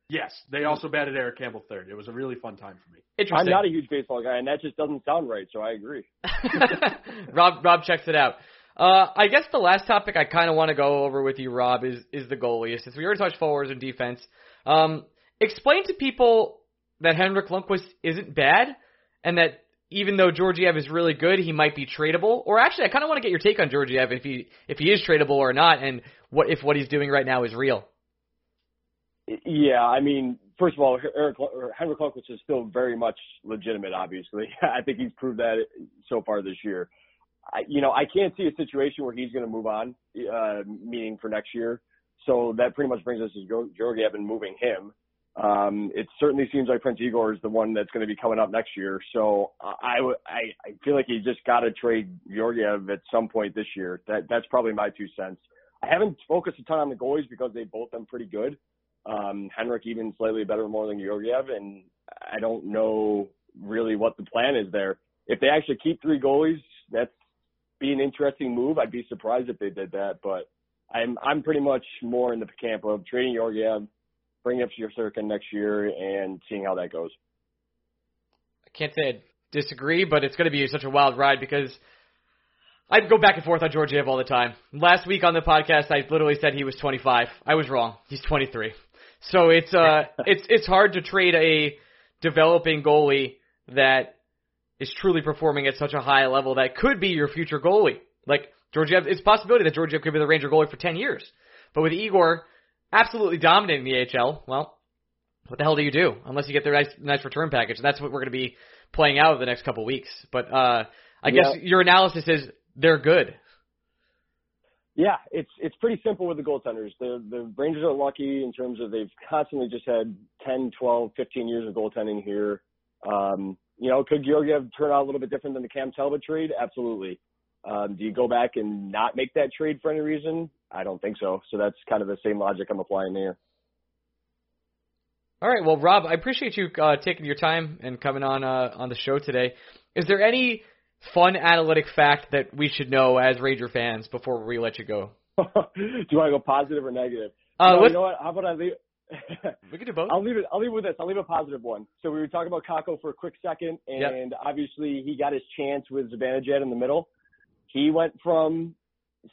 Yes, they also batted Eric Campbell third. It was a really fun time for me. I'm not a huge baseball guy, and that just doesn't sound right. So I agree. Rob Rob checks it out. Uh, I guess the last topic I kind of want to go over with you, Rob, is is the goalie. Since we already touched forwards and defense, um, explain to people that Henrik Lundqvist isn't bad, and that even though Georgiev is really good, he might be tradable. Or actually, I kind of want to get your take on Georgiev if he if he is tradable or not, and what if what he's doing right now is real. Yeah, I mean, first of all, Eric Henrik Lundqvist is still very much legitimate. Obviously, I think he's proved that so far this year. I, you know, I can't see a situation where he's going to move on, uh, meaning for next year. So that pretty much brings us to Geo- Georgiev and moving him. Um, it certainly seems like Prince Igor is the one that's going to be coming up next year. So I, I, I feel like he's just got to trade Georgiev at some point this year. That that's probably my two cents. I haven't focused a ton on the goalies because they've both been pretty good. Um, Henrik even slightly better more than Georgiev, and I don't know really what the plan is there. If they actually keep three goalies, that's be an interesting move. I'd be surprised if they did that, but I'm I'm pretty much more in the camp of trading Georgiev, bringing up Yurcirkin next year, and seeing how that goes. I can't say I disagree, but it's going to be such a wild ride because I go back and forth on Georgiev all the time. Last week on the podcast, I literally said he was 25. I was wrong. He's 23. So it's uh, it's it's hard to trade a developing goalie that is truly performing at such a high level that could be your future goalie. Like Georgiev, it's a possibility that Georgiev could be the Ranger goalie for 10 years. But with Igor absolutely dominating the AHL, well, what the hell do you do unless you get the nice nice return package? And that's what we're going to be playing out the next couple weeks. But uh, I guess your analysis is they're good. Yeah, it's it's pretty simple with the goaltenders. The the Rangers are lucky in terms of they've constantly just had 10, 12, 15 years of goaltending here. Um, you know, could Georgiev turn out a little bit different than the Cam Talbot trade? Absolutely. Um, do you go back and not make that trade for any reason? I don't think so. So that's kind of the same logic I'm applying there. All right, well, Rob, I appreciate you uh, taking your time and coming on uh, on the show today. Is there any fun analytic fact that we should know as Ranger fans before we let you go? do you want to go positive or negative? Uh, no, you know what? How about I leave? We can do both. I'll leave it. I'll leave it with this. I'll leave a positive one. So we were talking about Kakko for a quick second, Yep. and obviously he got his chance with Zibanejad in the middle. He went from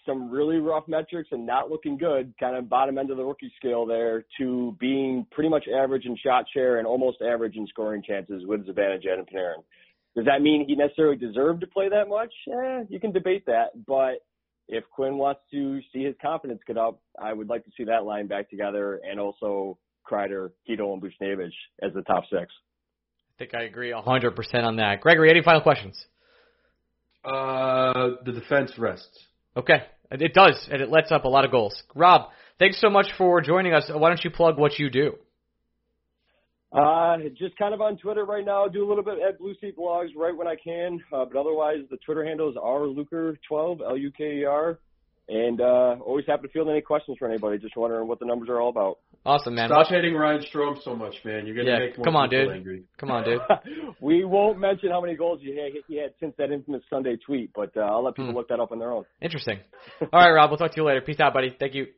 some really rough metrics and not looking good, kind of bottom end of the rookie scale there, to being pretty much average in shot share and almost average in scoring chances with Zibanejad and Panarin. Does that mean he necessarily deserved to play that much? Eh, you can debate that, but if Quinn wants to see his confidence get up, I would like to see that line back together and also Kreider, Chytil, and Buchnevich as the top six. I think I agree 100% on that. Gregory, any final questions? Uh, the defense rests. Okay, it does, and it lets up a lot of goals. Rob, thanks so much for joining us. Why don't you plug what you do? Uh, just kind of on Twitter right now. Do a little bit at Blue Seat Blogs right when I can. Uh, but otherwise, the Twitter handle is rluker12, L-U-K-E-R. And uh, always happy to field any questions for anybody. Just wondering what the numbers are all about. Awesome, man. Stop hating Ryan Strome so much, man. You're gonna Yeah, make more come on, people dude. angry. Come on, dude. we won't mention how many goals he had, he had since that infamous Sunday tweet, but uh, I'll let people Hmm. look that up on their own. Interesting. All right, Rob. We'll talk to you later. Peace out, buddy. Thank you.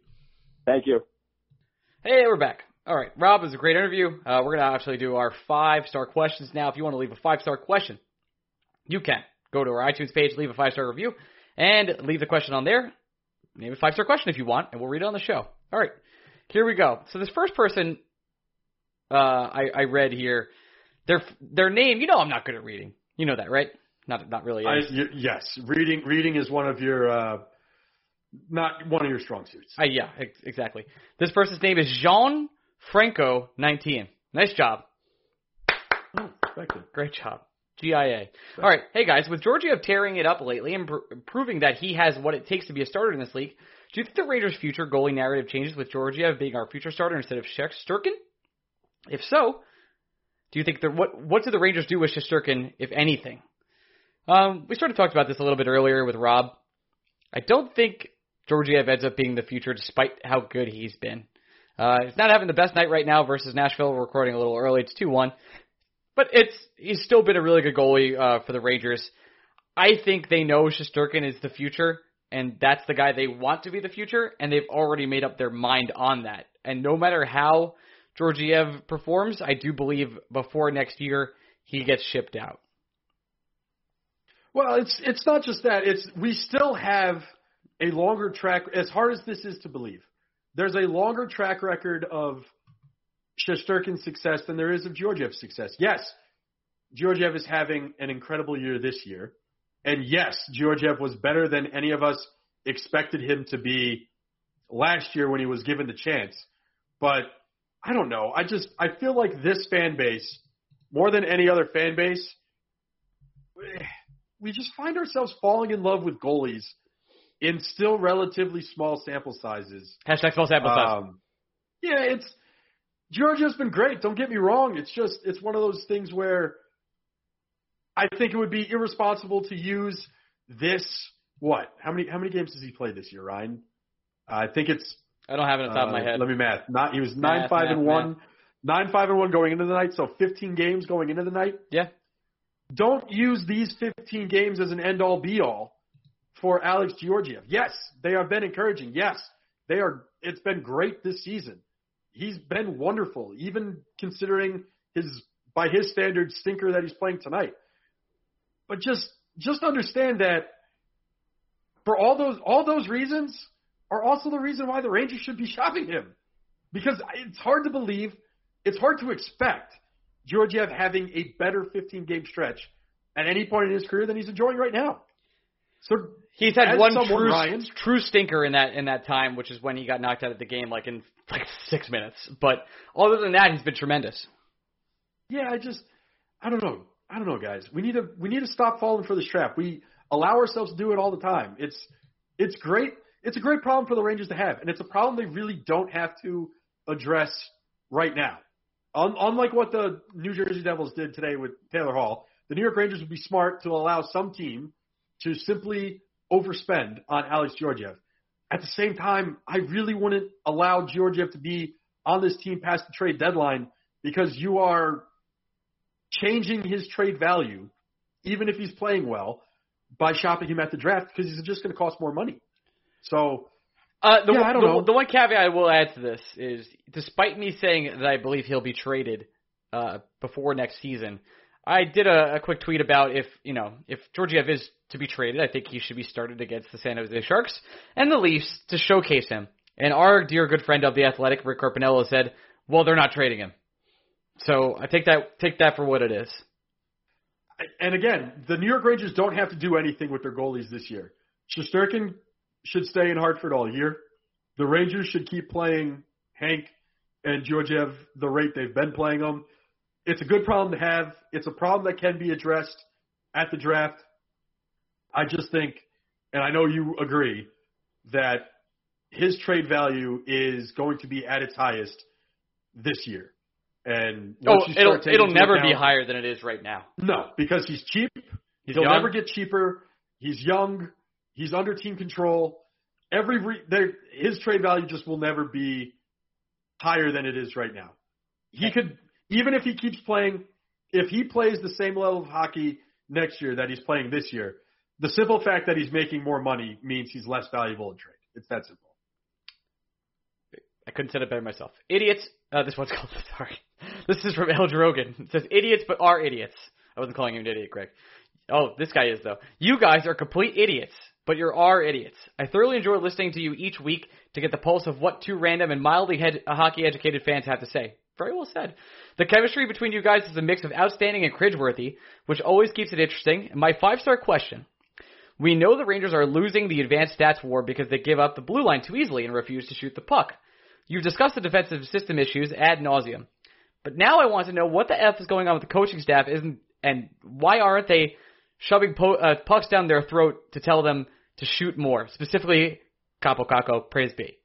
Thank you. Hey, we're back. All right, Rob, it was a great interview. Uh, we're gonna actually do our five star questions now. If you want to leave a five star question, you can go to our iTunes page, leave a five star review, and leave the question on there. Name a five star question if you want, and we'll read it on the show. All right, here we go. So this first person uh, I, I read here, their their name. You know, I'm not good at reading. You know that, right? Not not really. I, y- yes, reading reading is one of your uh, not one of your strong suits. Uh, yeah, ex- exactly. This person's name is Jean Franco 19. Nice job. Oh. Great job. GIA. All right. Hey, guys, with Georgiev tearing it up lately and pr- proving that he has what it takes to be a starter in this league, do you think the Rangers' future goalie narrative changes with Georgiev being our future starter instead of Shesterkin? If so, do you think the what what do the Rangers do with Shesterkin, if anything? Um, we sort of talked about this a little bit earlier with Rob. I don't think Georgiev ends up being the future, despite how good he's been. Uh, he's not having the best night right now versus Nashville. We're recording a little early. It's two one, but it's he's still been a really good goalie uh, for the Rangers. I think they know Shesterkin is the future, and that's the guy they want to be the future, and they've already made up their mind on that. And no matter how Georgiev performs, I do believe before next year he gets shipped out. Well, it's it's not just that. It's we still have a longer track. As hard as this is to believe, there's a longer track record of Shesterkin's success than there is of Georgiev's success. Yes, Georgiev is having an incredible year this year, and yes, Georgiev was better than any of us expected him to be last year when he was given the chance. But I don't know. I just I feel like this fan base, more than any other fan base, we just find ourselves falling in love with goalies in still relatively small sample sizes. Hashtag small sample size. Um, yeah, it's Georgia's been great. Don't get me wrong. It's just it's one of those things where I think it would be irresponsible to use this. What? How many how many games has he played this year, Ryan? I think it's. I don't have it on the top of my uh, head. Let me math. Not he was nine Math, five math, and one, nine five and one going into the night. So fifteen games going into the night. Yeah. Don't use these fifteen games as an end all be all for Alex Georgiev. Yes, they have been encouraging. Yes, they are. It's been great this season. He's been wonderful, even considering his by his standards stinker that he's playing tonight. But just just understand that for all those all those reasons are also the reason why the Rangers should be shopping him. Because it's hard to believe, it's hard to expect Georgiev having a better 15 game stretch at any point in his career than he's enjoying right now. So He's had one true Ryan- true stinker in that in that time, which is when he got knocked out of the game, like in like six minutes. But other than that, he's been tremendous. Yeah, I just I don't know. I don't know, guys. We need to we need to stop falling for this trap. We allow ourselves to do it all the time. It's it's great. It's a great problem for the Rangers to have, and it's a problem they really don't have to address right now. Un- unlike what the New Jersey Devils did today with Taylor Hall, the New York Rangers would be smart to allow some team to simply overspend on Alex Georgiev. At the same time, I really wouldn't allow Georgiev to be on this team past the trade deadline because you are changing his trade value, even if he's playing well, by shopping him at the draft because he's just going to cost more money. So Uh, the, Yeah, one- I don't the, know. the one caveat I will add to this is, despite me saying that I believe he'll be traded uh, before next season, I did a, a quick tweet about if you know if Georgiev is to be traded, I think he should be started against the San Jose Sharks and the Leafs to showcase him. And our dear good friend of the Athletic, Rick Carpiniello, said, "Well, they're not trading him." So I take that take that for what it is. and again, the New York Rangers don't have to do anything with their goalies this year. Shesterkin should stay in Hartford all year. The Rangers should keep playing Hank and Georgiev the rate they've been playing them. It's a good problem to have. It's a problem that can be addressed at the draft. I just think and I know you agree that his trade value is going to be at its highest this year. And Oh, it'll it'll never be higher than it is right now. No, because he's cheap. He's He'll young. never get cheaper. He's young. He's under team control. Every re- his trade value just will never be higher than it is right now. He could even if he keeps playing, if he plays the same level of hockey next year that he's playing this year, the simple fact that he's making more money means he's less valuable in trade. It's that simple. I couldn't said it better myself. Idiots. Uh, this one's called. Sorry. This is from El Drogan. It says idiots, but are idiots. I wasn't calling him an idiot, Greg. Oh, this guy is though. You guys are complete idiots, but you are idiots. I thoroughly enjoy listening to you each week to get the pulse of what two random and mildly head, hockey educated fans have to say. Very well said. The chemistry between you guys is a mix of outstanding and cringeworthy, which always keeps it interesting. My five star question. We know the Rangers are losing the advanced stats war because they give up the blue line too easily and refuse to shoot the puck. You've discussed the defensive system issues ad nauseum. But now I want to know what the F is going on with the coaching staff isn't, and why aren't they shoving po- uh, pucks down their throat to tell them to shoot more? Specifically, Kaapo Kakko, praise be.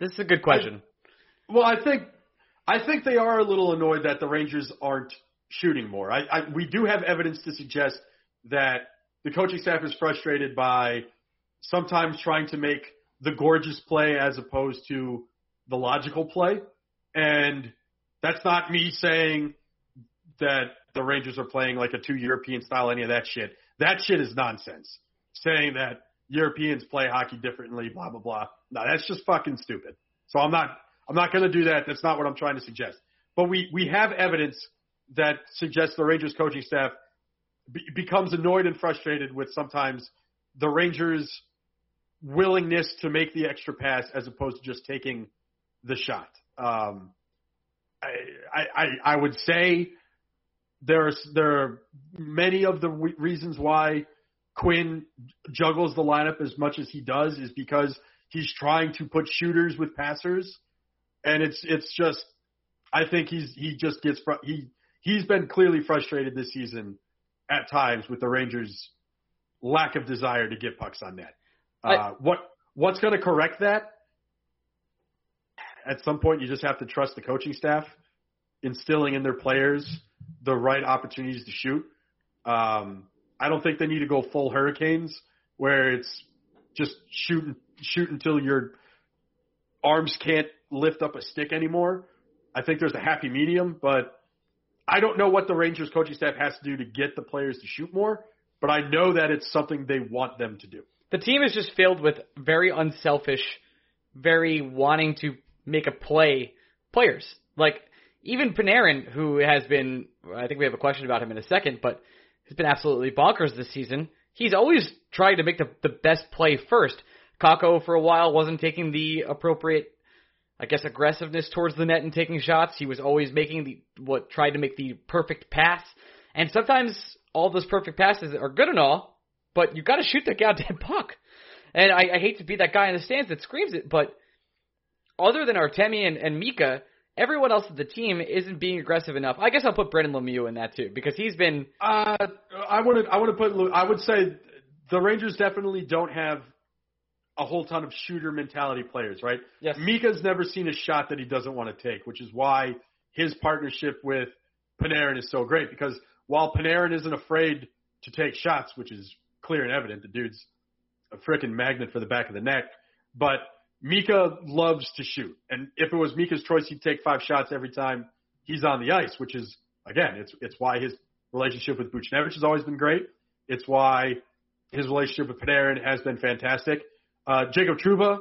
This is a good question. Well, I think I think they are a little annoyed that the Rangers aren't shooting more. I, I we do have evidence to suggest that the coaching staff is frustrated by sometimes trying to make the gorgeous play as opposed to the logical play. And that's not me saying that the Rangers are playing like a two European style, any of that shit. That shit is nonsense. Saying that Europeans play hockey differently, blah blah blah. No, that's just fucking stupid. So I'm not I'm not going to do that. That's not what I'm trying to suggest. But we we have evidence that suggests the Rangers coaching staff be, becomes annoyed and frustrated with sometimes the Rangers' willingness to make the extra pass as opposed to just taking the shot. Um, I, I I would say there's there are many of the re- reasons why Quinn juggles the lineup as much as he does is because he's trying to put shooters with passers, and it's it's just I think he's he just gets fr- he he's been clearly frustrated this season at times with the Rangers' lack of desire to get pucks on net. Uh, I- what what's going to correct that? At some point, you just have to trust the coaching staff instilling in their players the right opportunities to shoot. Um, I don't think they need to go full Hurricanes where it's just shoot shoot until your arms can't lift up a stick anymore. I think there's a happy medium, but I don't know what the Rangers coaching staff has to do to get the players to shoot more, but I know that it's something they want them to do. The team is just filled with very unselfish, very wanting to make a play players. Like even Panarin, who has been, I think we have a question about him in a second, but has been absolutely bonkers this season. He's always trying to make the the best play first. Kakko for a while wasn't taking the appropriate, I guess, aggressiveness towards the net and taking shots. He was always making the what tried to make the perfect pass. And sometimes all those perfect passes are good and all, but you got to shoot the goddamn puck. And I, I hate to be that guy in the stands that screams it, but other than Artemi and, and Mika, everyone else of the team isn't being aggressive enough. I guess I'll put Brendan Lemieux in that too because he's been Uh, I to. I want to put. I would say the Rangers definitely don't have a whole ton of shooter mentality players, right? Yes. Mika's never seen a shot that he doesn't want to take, which is why his partnership with Panarin is so great. Because while Panarin isn't afraid to take shots, which is clear and evident, the dude's a freaking magnet for the back of the neck. But Mika loves to shoot, and if it was Mika's choice, he'd take five shots every time he's on the ice, which is again, it's it's why his relationship with Buchnevich has always been great. It's why his relationship with Panarin has been fantastic. Uh, Jacob Trouba,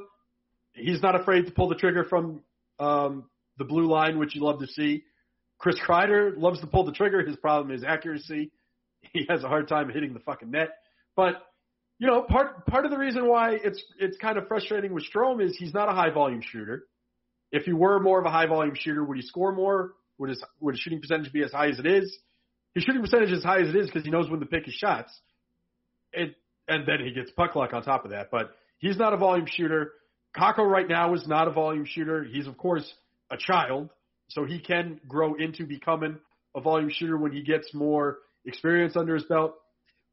he's not afraid to pull the trigger from um, the blue line, which you love to see. Chris Kreider loves to pull the trigger. His problem is accuracy. He has a hard time hitting the fucking net. But you know, part part of the reason why it's it's kind of frustrating with Strome is he's not a high volume shooter. If he were more of a high volume shooter, would he score more? Would his would his shooting percentage be as high as it is? His shooting percentage is as high as it is because he knows when to pick his shots. It and then he gets puck luck on top of that. But he's not a volume shooter. Kakko right now is not a volume shooter. He's of course a child, so he can grow into becoming a volume shooter when he gets more experience under his belt.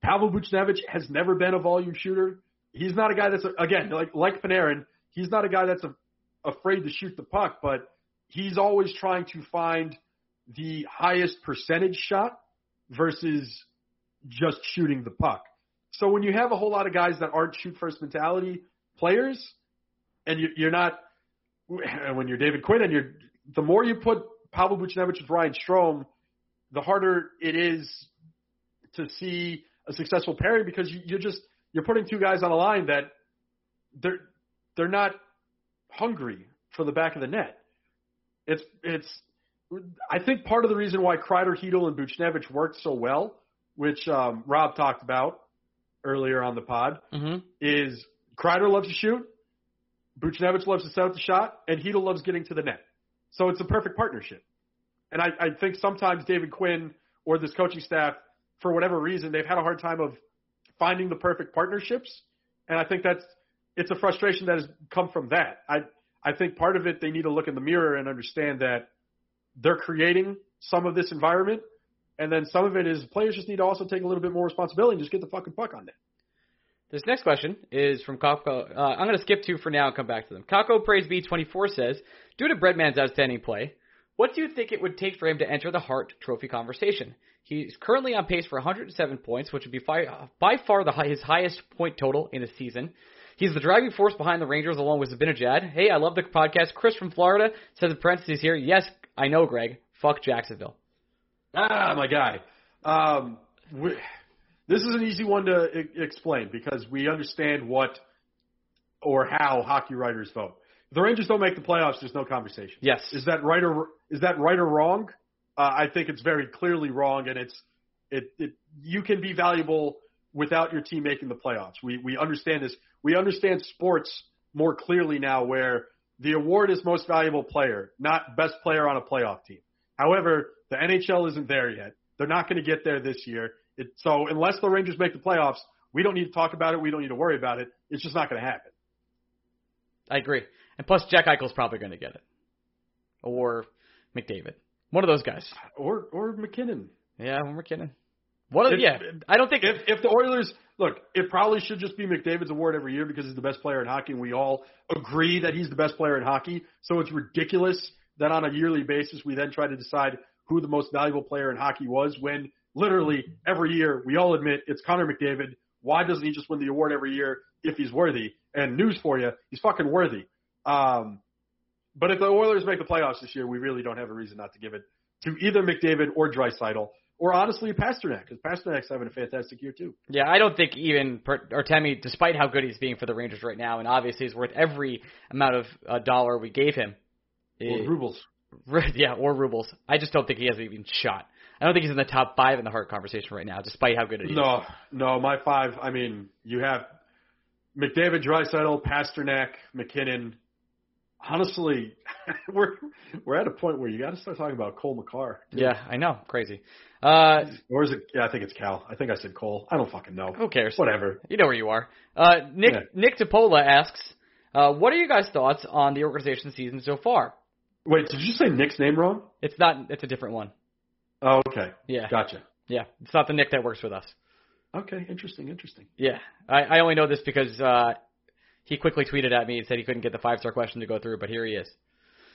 Pavel Buchnevich has never been a volume shooter. He's not a guy that's again like like Panarin. He's not a guy that's a, afraid to shoot the puck, but he's always trying to find the highest percentage shot versus just shooting the puck. So when you have a whole lot of guys that aren't shoot first mentality players, and you, you're not when you're David Quinn and you're the more you put Pavel Buchnevich with Ryan Strome, the harder it is to see a successful pairing because you, you're just you're putting two guys on a line that they're they're not hungry for the back of the net. It's it's I think part of the reason why Kreider, Chytil, and Buchnevich worked so well, which um, Rob talked about earlier on the pod, Mm-hmm. is Kreider loves to shoot, Buchnevich loves to set up the shot, and Chytil loves getting to the net. So it's a perfect partnership. And I, I think sometimes David Quinn or this coaching staff, for whatever reason, they've had a hard time of finding the perfect partnerships. And I think that's it's a frustration that has come from that. I I think part of it they need to look in the mirror and understand that they're creating some of this environment, and then some of it is players just need to also take a little bit more responsibility and just get the fucking puck on net. This next question is from Kakko. Uh, I'm going to skip two for now and come back to them. Kakko Praise B24 says, due to Breadman's outstanding play, what do you think it would take for him to enter the Hart Trophy conversation? He's currently on pace for 107 points, which would be by, by far the his highest point total in a season. He's the driving force behind the Rangers along with Zibanejad. Hey, I love the podcast. Chris from Florida says in parentheses here, yes, I know, Greg. Fuck Jacksonville. Ah, my guy. Um, we, this is an easy one to I- explain because we understand what or how hockey writers vote. If the Rangers don't make the playoffs, there's no conversation. Yes. Is that right or is that right or wrong? Uh, I think it's very clearly wrong, and it's it, it you can be valuable without your team making the playoffs. We we understand this. We understand sports more clearly now, where the award is most valuable player, not best player on a playoff team. However, the NHL isn't there yet. They're not going to get there this year. It, so unless the Rangers make the playoffs, we don't need to talk about it. We don't need to worry about it. It's just not going to happen. I agree. And plus, Jack Eichel's probably going to get it. Or McDavid. One of those guys. Or or MacKinnon. Yeah, we're kidding. What? If- yeah, I don't think. If if the Oilers look, it probably should just be McDavid's award every year because he's the best player in hockey, and we all agree that he's the best player in hockey. So it's ridiculous that on a yearly basis we then try to decide who the most valuable player in hockey was when literally every year we all admit it's Connor McDavid. Why doesn't he just win the award every year if he's worthy? And news for you, he's fucking worthy. Um, but if the Oilers make the playoffs this year, we really don't have a reason not to give it to either McDavid or Draisaitl, or honestly Pastrnak, because Pastrnak's having a fantastic year too. Yeah, I don't think even Per- Artemi, despite how good he's being for the Rangers right now, and obviously he's worth every amount of uh, dollar we gave him. Or eh, rubles. yeah, or rubles. I just don't think he has even shot. I don't think he's in the top five in the Hart conversation right now, despite how good he is. No, no, my five. I mean, you have McDavid, Draisaitl, Pastrnak, MacKinnon. Honestly, we're we're at a point where you got to start talking about Cole Makar. Yeah, I know, crazy. Uh, Or is it? Yeah, I think it's Cal. I think I said Cole. I don't fucking know. who cares? Whatever. You know where you are. Uh, Nick Yeah. Nick Topola asks, uh, "What are you guys' thoughts on the organization season so far?" Wait, did you say Nick's name wrong? It's not. It's a different one. Oh, okay. Yeah, Gotcha. yeah. It's not the Nick that works with us. Okay, interesting, interesting. Yeah, I, I only know this because uh, he quickly tweeted at me and said he couldn't get the five star question to go through, but here he is.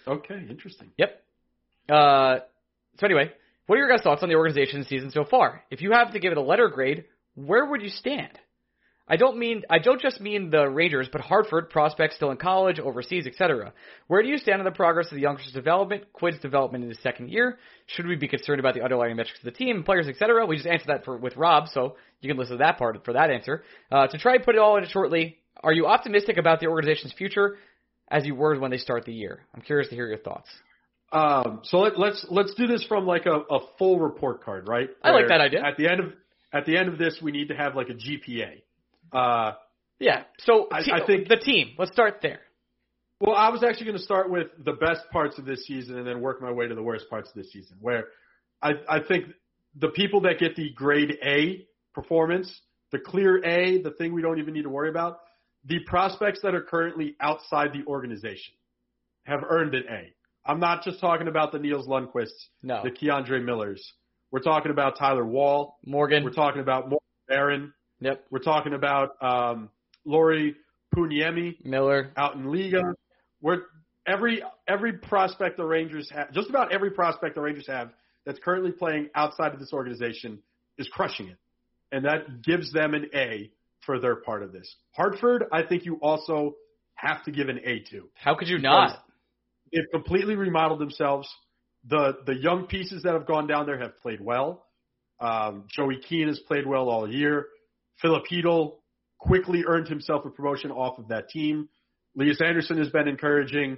Okay, interesting. Yep. Uh, so anyway, what are your guys' thoughts on the organization season so far? If you have to give it a letter grade, where would you stand? I don't mean I don't just mean the Rangers, but Hartford prospects still in college, overseas, etc. Where do you stand on the progress of the youngsters' development, Quinn's development in his second year? Should we be concerned about the underlying metrics of the team, players, etc.? We just answered that for with Rob, so you can listen to that part for that answer. Uh, to try and put it all in shortly, are you optimistic about the organization's future as you were when they start the year? I'm curious to hear your thoughts. Um, so let, let's let's do this from like a, a full report card, right? I like that idea. At the end of at the end of this, we need to have like a GPA. Uh, Yeah. So I- I think- the team. Let's start there. well, I was actually going to start with the best parts of this season and then work my way to the worst parts of this season. Where I I think the people that get the grade A performance, the clear A, the thing we don't even need to worry about, the prospects that are currently outside the organization have earned an A. I'm not just talking about the Nils Lundkvists, No. the K'Andre Millers. We're talking about Tyler Wall. Morgan. We're talking about Morgan Barron. Yep. We're talking about um, Lauri Pajuniemi Miller. out in Liga. We're every every prospect the Rangers have, just about every prospect the Rangers have that's currently playing outside of this organization is crushing it, and that gives them an A for their part of this. Hartford, I think you also have to give an A to. How could you not? They've completely remodeled themselves. The the young pieces that have gone down there have played well. Um, Joey Keane has played well all year. Filip Chytil quickly earned himself a promotion off of that team. Elias Andersson has been encouraging.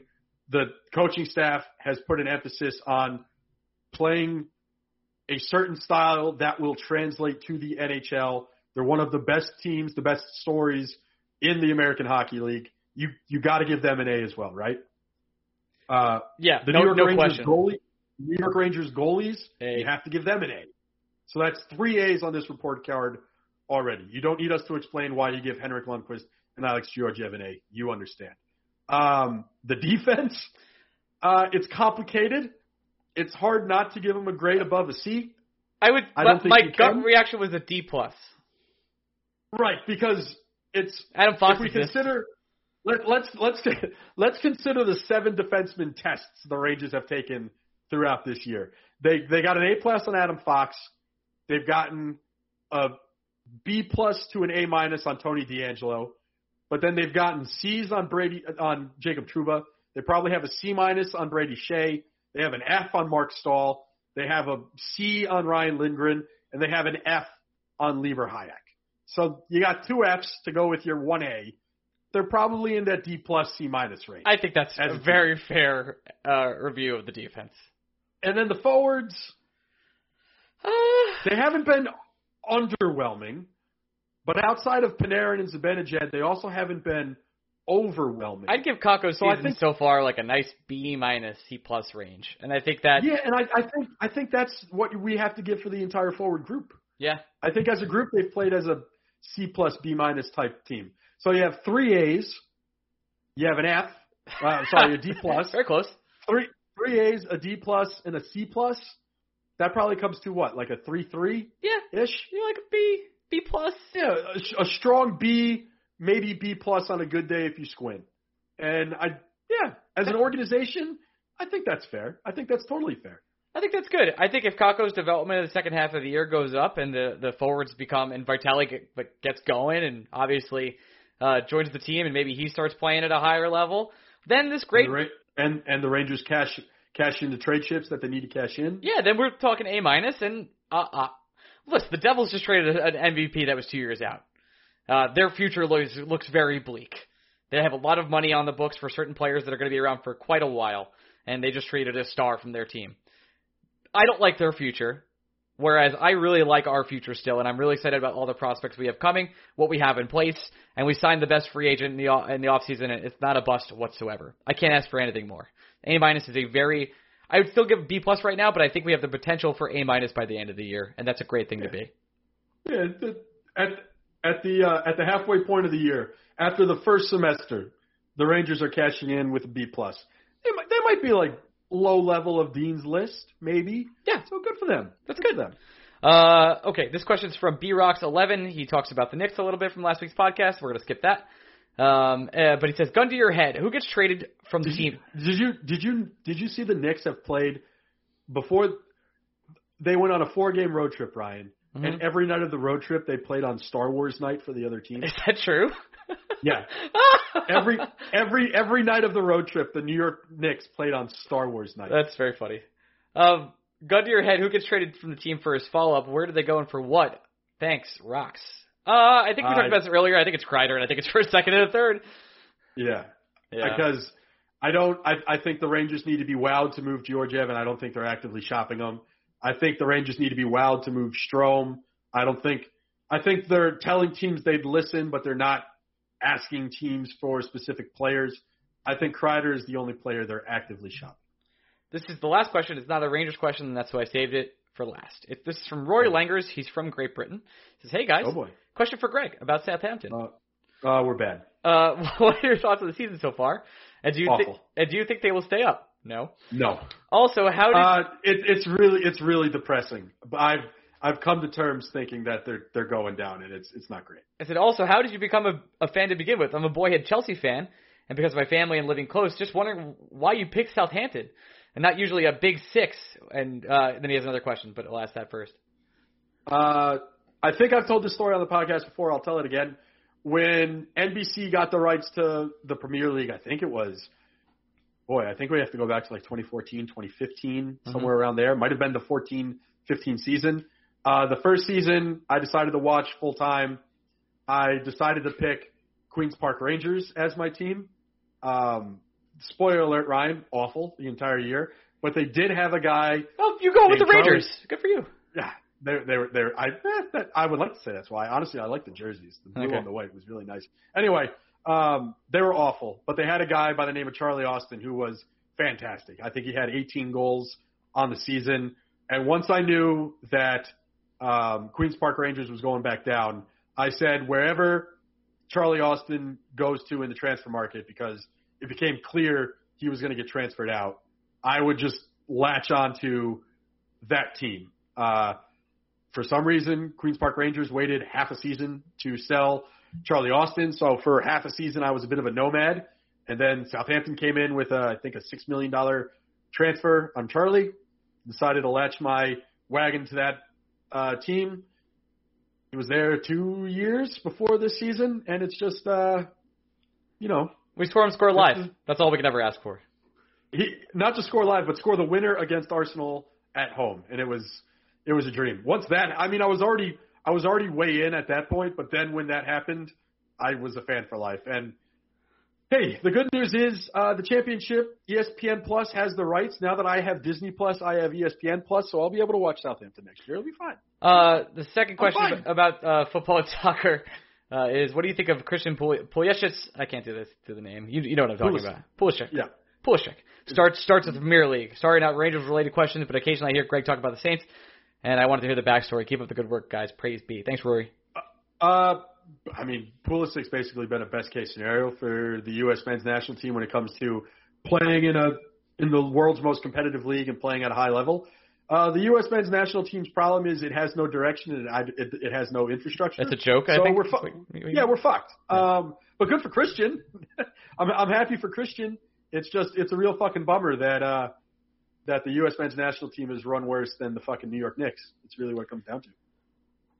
The coaching staff has put an emphasis on playing a certain style that will translate to the NHL. They're one of the best teams, the best stories in the American Hockey League. You you got to give them an A as well, right? Uh, Yeah, the no, New York no Rangers question. goalie, New York Rangers goalies, A. you have to give them an A. So that's three A's on this report card already. You don't need us to explain why you give Henrik Lundqvist and Alex Georgiev an A. You understand. Um, the defense, uh, it's complicated. It's hard not to give them a grade above a C. I would. I don't my gut can. reaction was a D plus. Right, because it's Adam Fox if we exists. consider let, let's let's let's consider the seven defenseman tests the Rangers have taken throughout this year. They they got an A plus on Adam Fox. They've gotten a B plus to an A minus on Tony DeAngelo, but then they've gotten C's on Brady on Jacob Trouba. They probably have a C minus on Brady Skjei. They have an F on Marc Staal. They have a C on Ryan Lindgren, and they have an F on Libor Hajek. So you got two Fs to go with your one A. They're probably in that D plus C minus range. I think that's a very fair uh, review of the defense. and then the forwards, Uh, they haven't been underwhelming, but outside of Panarin and Zibanejad, they also haven't been overwhelming. I'd give Kakko's So I season think- so far like a nice B minus C plus range, and I think that yeah, and I, I think I think that's what we have to give for the entire forward group. yeah, I think as a group they've played as a C plus B minus type team. So you have three A's, you have an F, uh, sorry, a D plus, very close. three three A's, a D plus, and a C plus. That probably comes to what, like a three three Yeah, ish? you're like a B B plus. Yeah, a, sh- a strong B, maybe B plus on a good day if you squint. And I, yeah, as an organization, I think that's fair. I think that's totally fair. I think that's good. I think if Kakko's development in the second half of the year goes up and the the forwards become and Vitalik get, gets going and obviously uh, joins the team and maybe he starts playing at a higher level, then this great And the, and and the Rangers cash cash in the trade chips that they need to cash in. yeah. Then we're talking A minus and uh, uh listen, the Devils just traded an MVP that was two years out. Uh, their future looks looks very bleak. They have a lot of money on the books for certain players that are going to be around for quite a while, and they just traded a star from their team. I don't like their future, whereas I really like our future still, and I'm really excited about all the prospects we have coming, what we have in place, and we signed the best free agent in the in the offseason, and it's not a bust whatsoever. I can't ask for anything more. A minus is a very I would still give B plus right now, but I think we have the potential for A minus by the end of the year, and that's a great thing to be. Yeah, at at the uh, at the halfway point of the year, after the first semester, the Rangers are cashing in with a B plus. They might, they might be like low level of Dean's list, maybe. Yeah. so good for them. That's good good. for them. Uh, okay, this question's from B Rocks eleven. He talks about the Knicks a little bit from last week's podcast. We're gonna skip that. Um, uh, but he says, "Gun to your head, who gets traded from the Did you, team?" did you did you did you see the Knicks have played before they went on a four game road trip, Ryan? Mm-hmm. And every night of the road trip, they played on Star Wars night for the other team. Is that true? Yeah. Every every every night of the road trip, the New York Knicks played on Star Wars night. That's very funny. Um, gun to your head, who gets traded from the team for his follow up? Where do they go and for what? Thanks, Rocks. Uh, I think we talked about this earlier. I think it's Kreider, and I think it's for a second and a third. yeah. Yeah. Because I don't. I, I think the Rangers need to be wowed to move Georgiev, and I don't think they're actively shopping them. I think the Rangers need to be wowed to move Strome. I don't think. I think they're telling teams they'd listen, but they're not asking teams for specific players. I think Kreider is the only player they're actively shopping. This is the last question. It's not a Rangers question, and that's why I saved it for last. It, this is from Roy Langers. He's from Great Britain. He says, "Hey guys, Oh boy, question for Greg about Southampton. uh, uh, we're bad. Uh, what are your thoughts on the season so far? And do you and do you think they will stay up? No. No. Also, how did Uh, it, it's really it's really depressing. But I've I've come to terms thinking that they're they're going down, and it's it's not great. I said, also, how did you become a, a fan to begin with? I'm a boyhead Chelsea fan, and because of my family and living close, just wondering why you picked Southampton and not usually a big six. And uh, then he has another question, but I'll ask that first. Uh, I think I've told this story on the podcast before. I'll tell it again. When NBC got the rights to the Premier League, I think it was, boy, I think we have to go back to like 2014, 2015, somewhere around there. Might have been the 14, 15 season. Uh, the first season, I decided to watch full time. I decided to pick Queens Park Rangers as my team. Um, spoiler alert, Ryan, awful the entire year. But they did have a guy. Oh, you go with the Hey, Charlie. Rangers. Good for you. Yeah, they they were they were, I that, I would like to say that's why. Honestly, I like the jerseys. The blue Okay. on the white was really nice. Anyway, um, they were awful, but they had a guy by the name of Charlie Austin who was fantastic. I think he had 18 goals on the season. And once I knew that um, Queens Park Rangers was going back down, I said wherever Charlie Austin goes to in the transfer market, because it became clear he was going to get transferred out, I would just latch on to that team. Uh, for some reason, Queens Park Rangers waited half a season to sell Charlie Austin. So for half a season, I was a bit of a nomad. And then Southampton came in with, a, I think, a $6 million transfer on Charlie. Decided to latch my wagon to that uh, team. He was there two years before this season, and it's just, uh, you know, We score him, score live. is- That's all we can ever ask for. he not just score live, but score the winner against Arsenal at home, and it was it was a dream. Once that, I mean, I was already I was already way in at that point, but then when that happened, I was a fan for life. And hey, the good news is uh, the championship ESPN Plus has the rights. Now that I have Disney Plus, I have ESPN Plus, so I'll be able to watch Southampton next year. It'll be fine. Uh, the second question about uh, football and soccer uh, is, what do you think of Christian Pul- Pulisic? I can't do this to the name. You, you know what I'm talking Pulisic. about. Pulisic. Yeah. Pulisic. Starts starts with the Premier League. Sorry, not Rangers related questions, but occasionally I hear Greg talk about the Saints, and I wanted to hear the backstory. Keep up the good work, guys. Praise be. Thanks, Rory. Uh, I mean, Pulisic's basically been a best case scenario for the U.S. men's national team when it comes to playing in a in the world's most competitive league and playing at a high level. Uh, the U.S. men's national team's problem is it has no direction and it, it, it has no infrastructure. That's a joke, I think. we're fu- yeah, we're fucked. Um, but good for Christian. I'm I'm happy for Christian. It's just it's a real fucking bummer that uh that the U.S. men's national team is run worse than the fucking New York Knicks. It's really what it comes down to.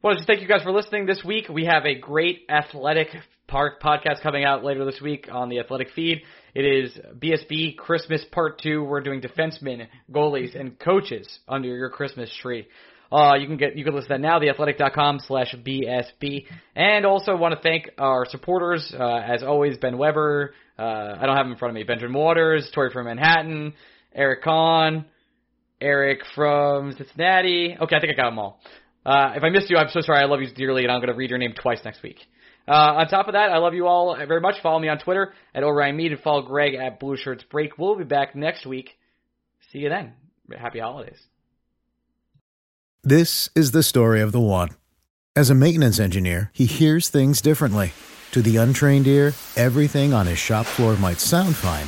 Well, just thank you guys for listening this week. We have a great athletic park podcast coming out later this week on the athletic feed. It is BSB Christmas Part 2. We're doing defensemen, goalies, and coaches under your Christmas tree. Uh, you can get you can listen to that now, theathletic.com slash BSB. And also want to thank our supporters, uh, as always, Ben Weber, uh, I don't have him in front of me, Benjamin Waters, Tori from Manhattan, Eric Kahn, Eric from Cincinnati. Okay, I think I got them all. Uh, if I missed you, I'm so sorry. I love you dearly, and I'm going to read your name twice next week. Uh, on top of that, I love you all very much. Follow me on Twitter at Orion Mead and follow Greg at Blue Shirts Break. We'll be back next week. See you then. Happy holidays. This is the story of the one. As a maintenance engineer, he hears things differently. To the untrained ear, everything on his shop floor might sound fine,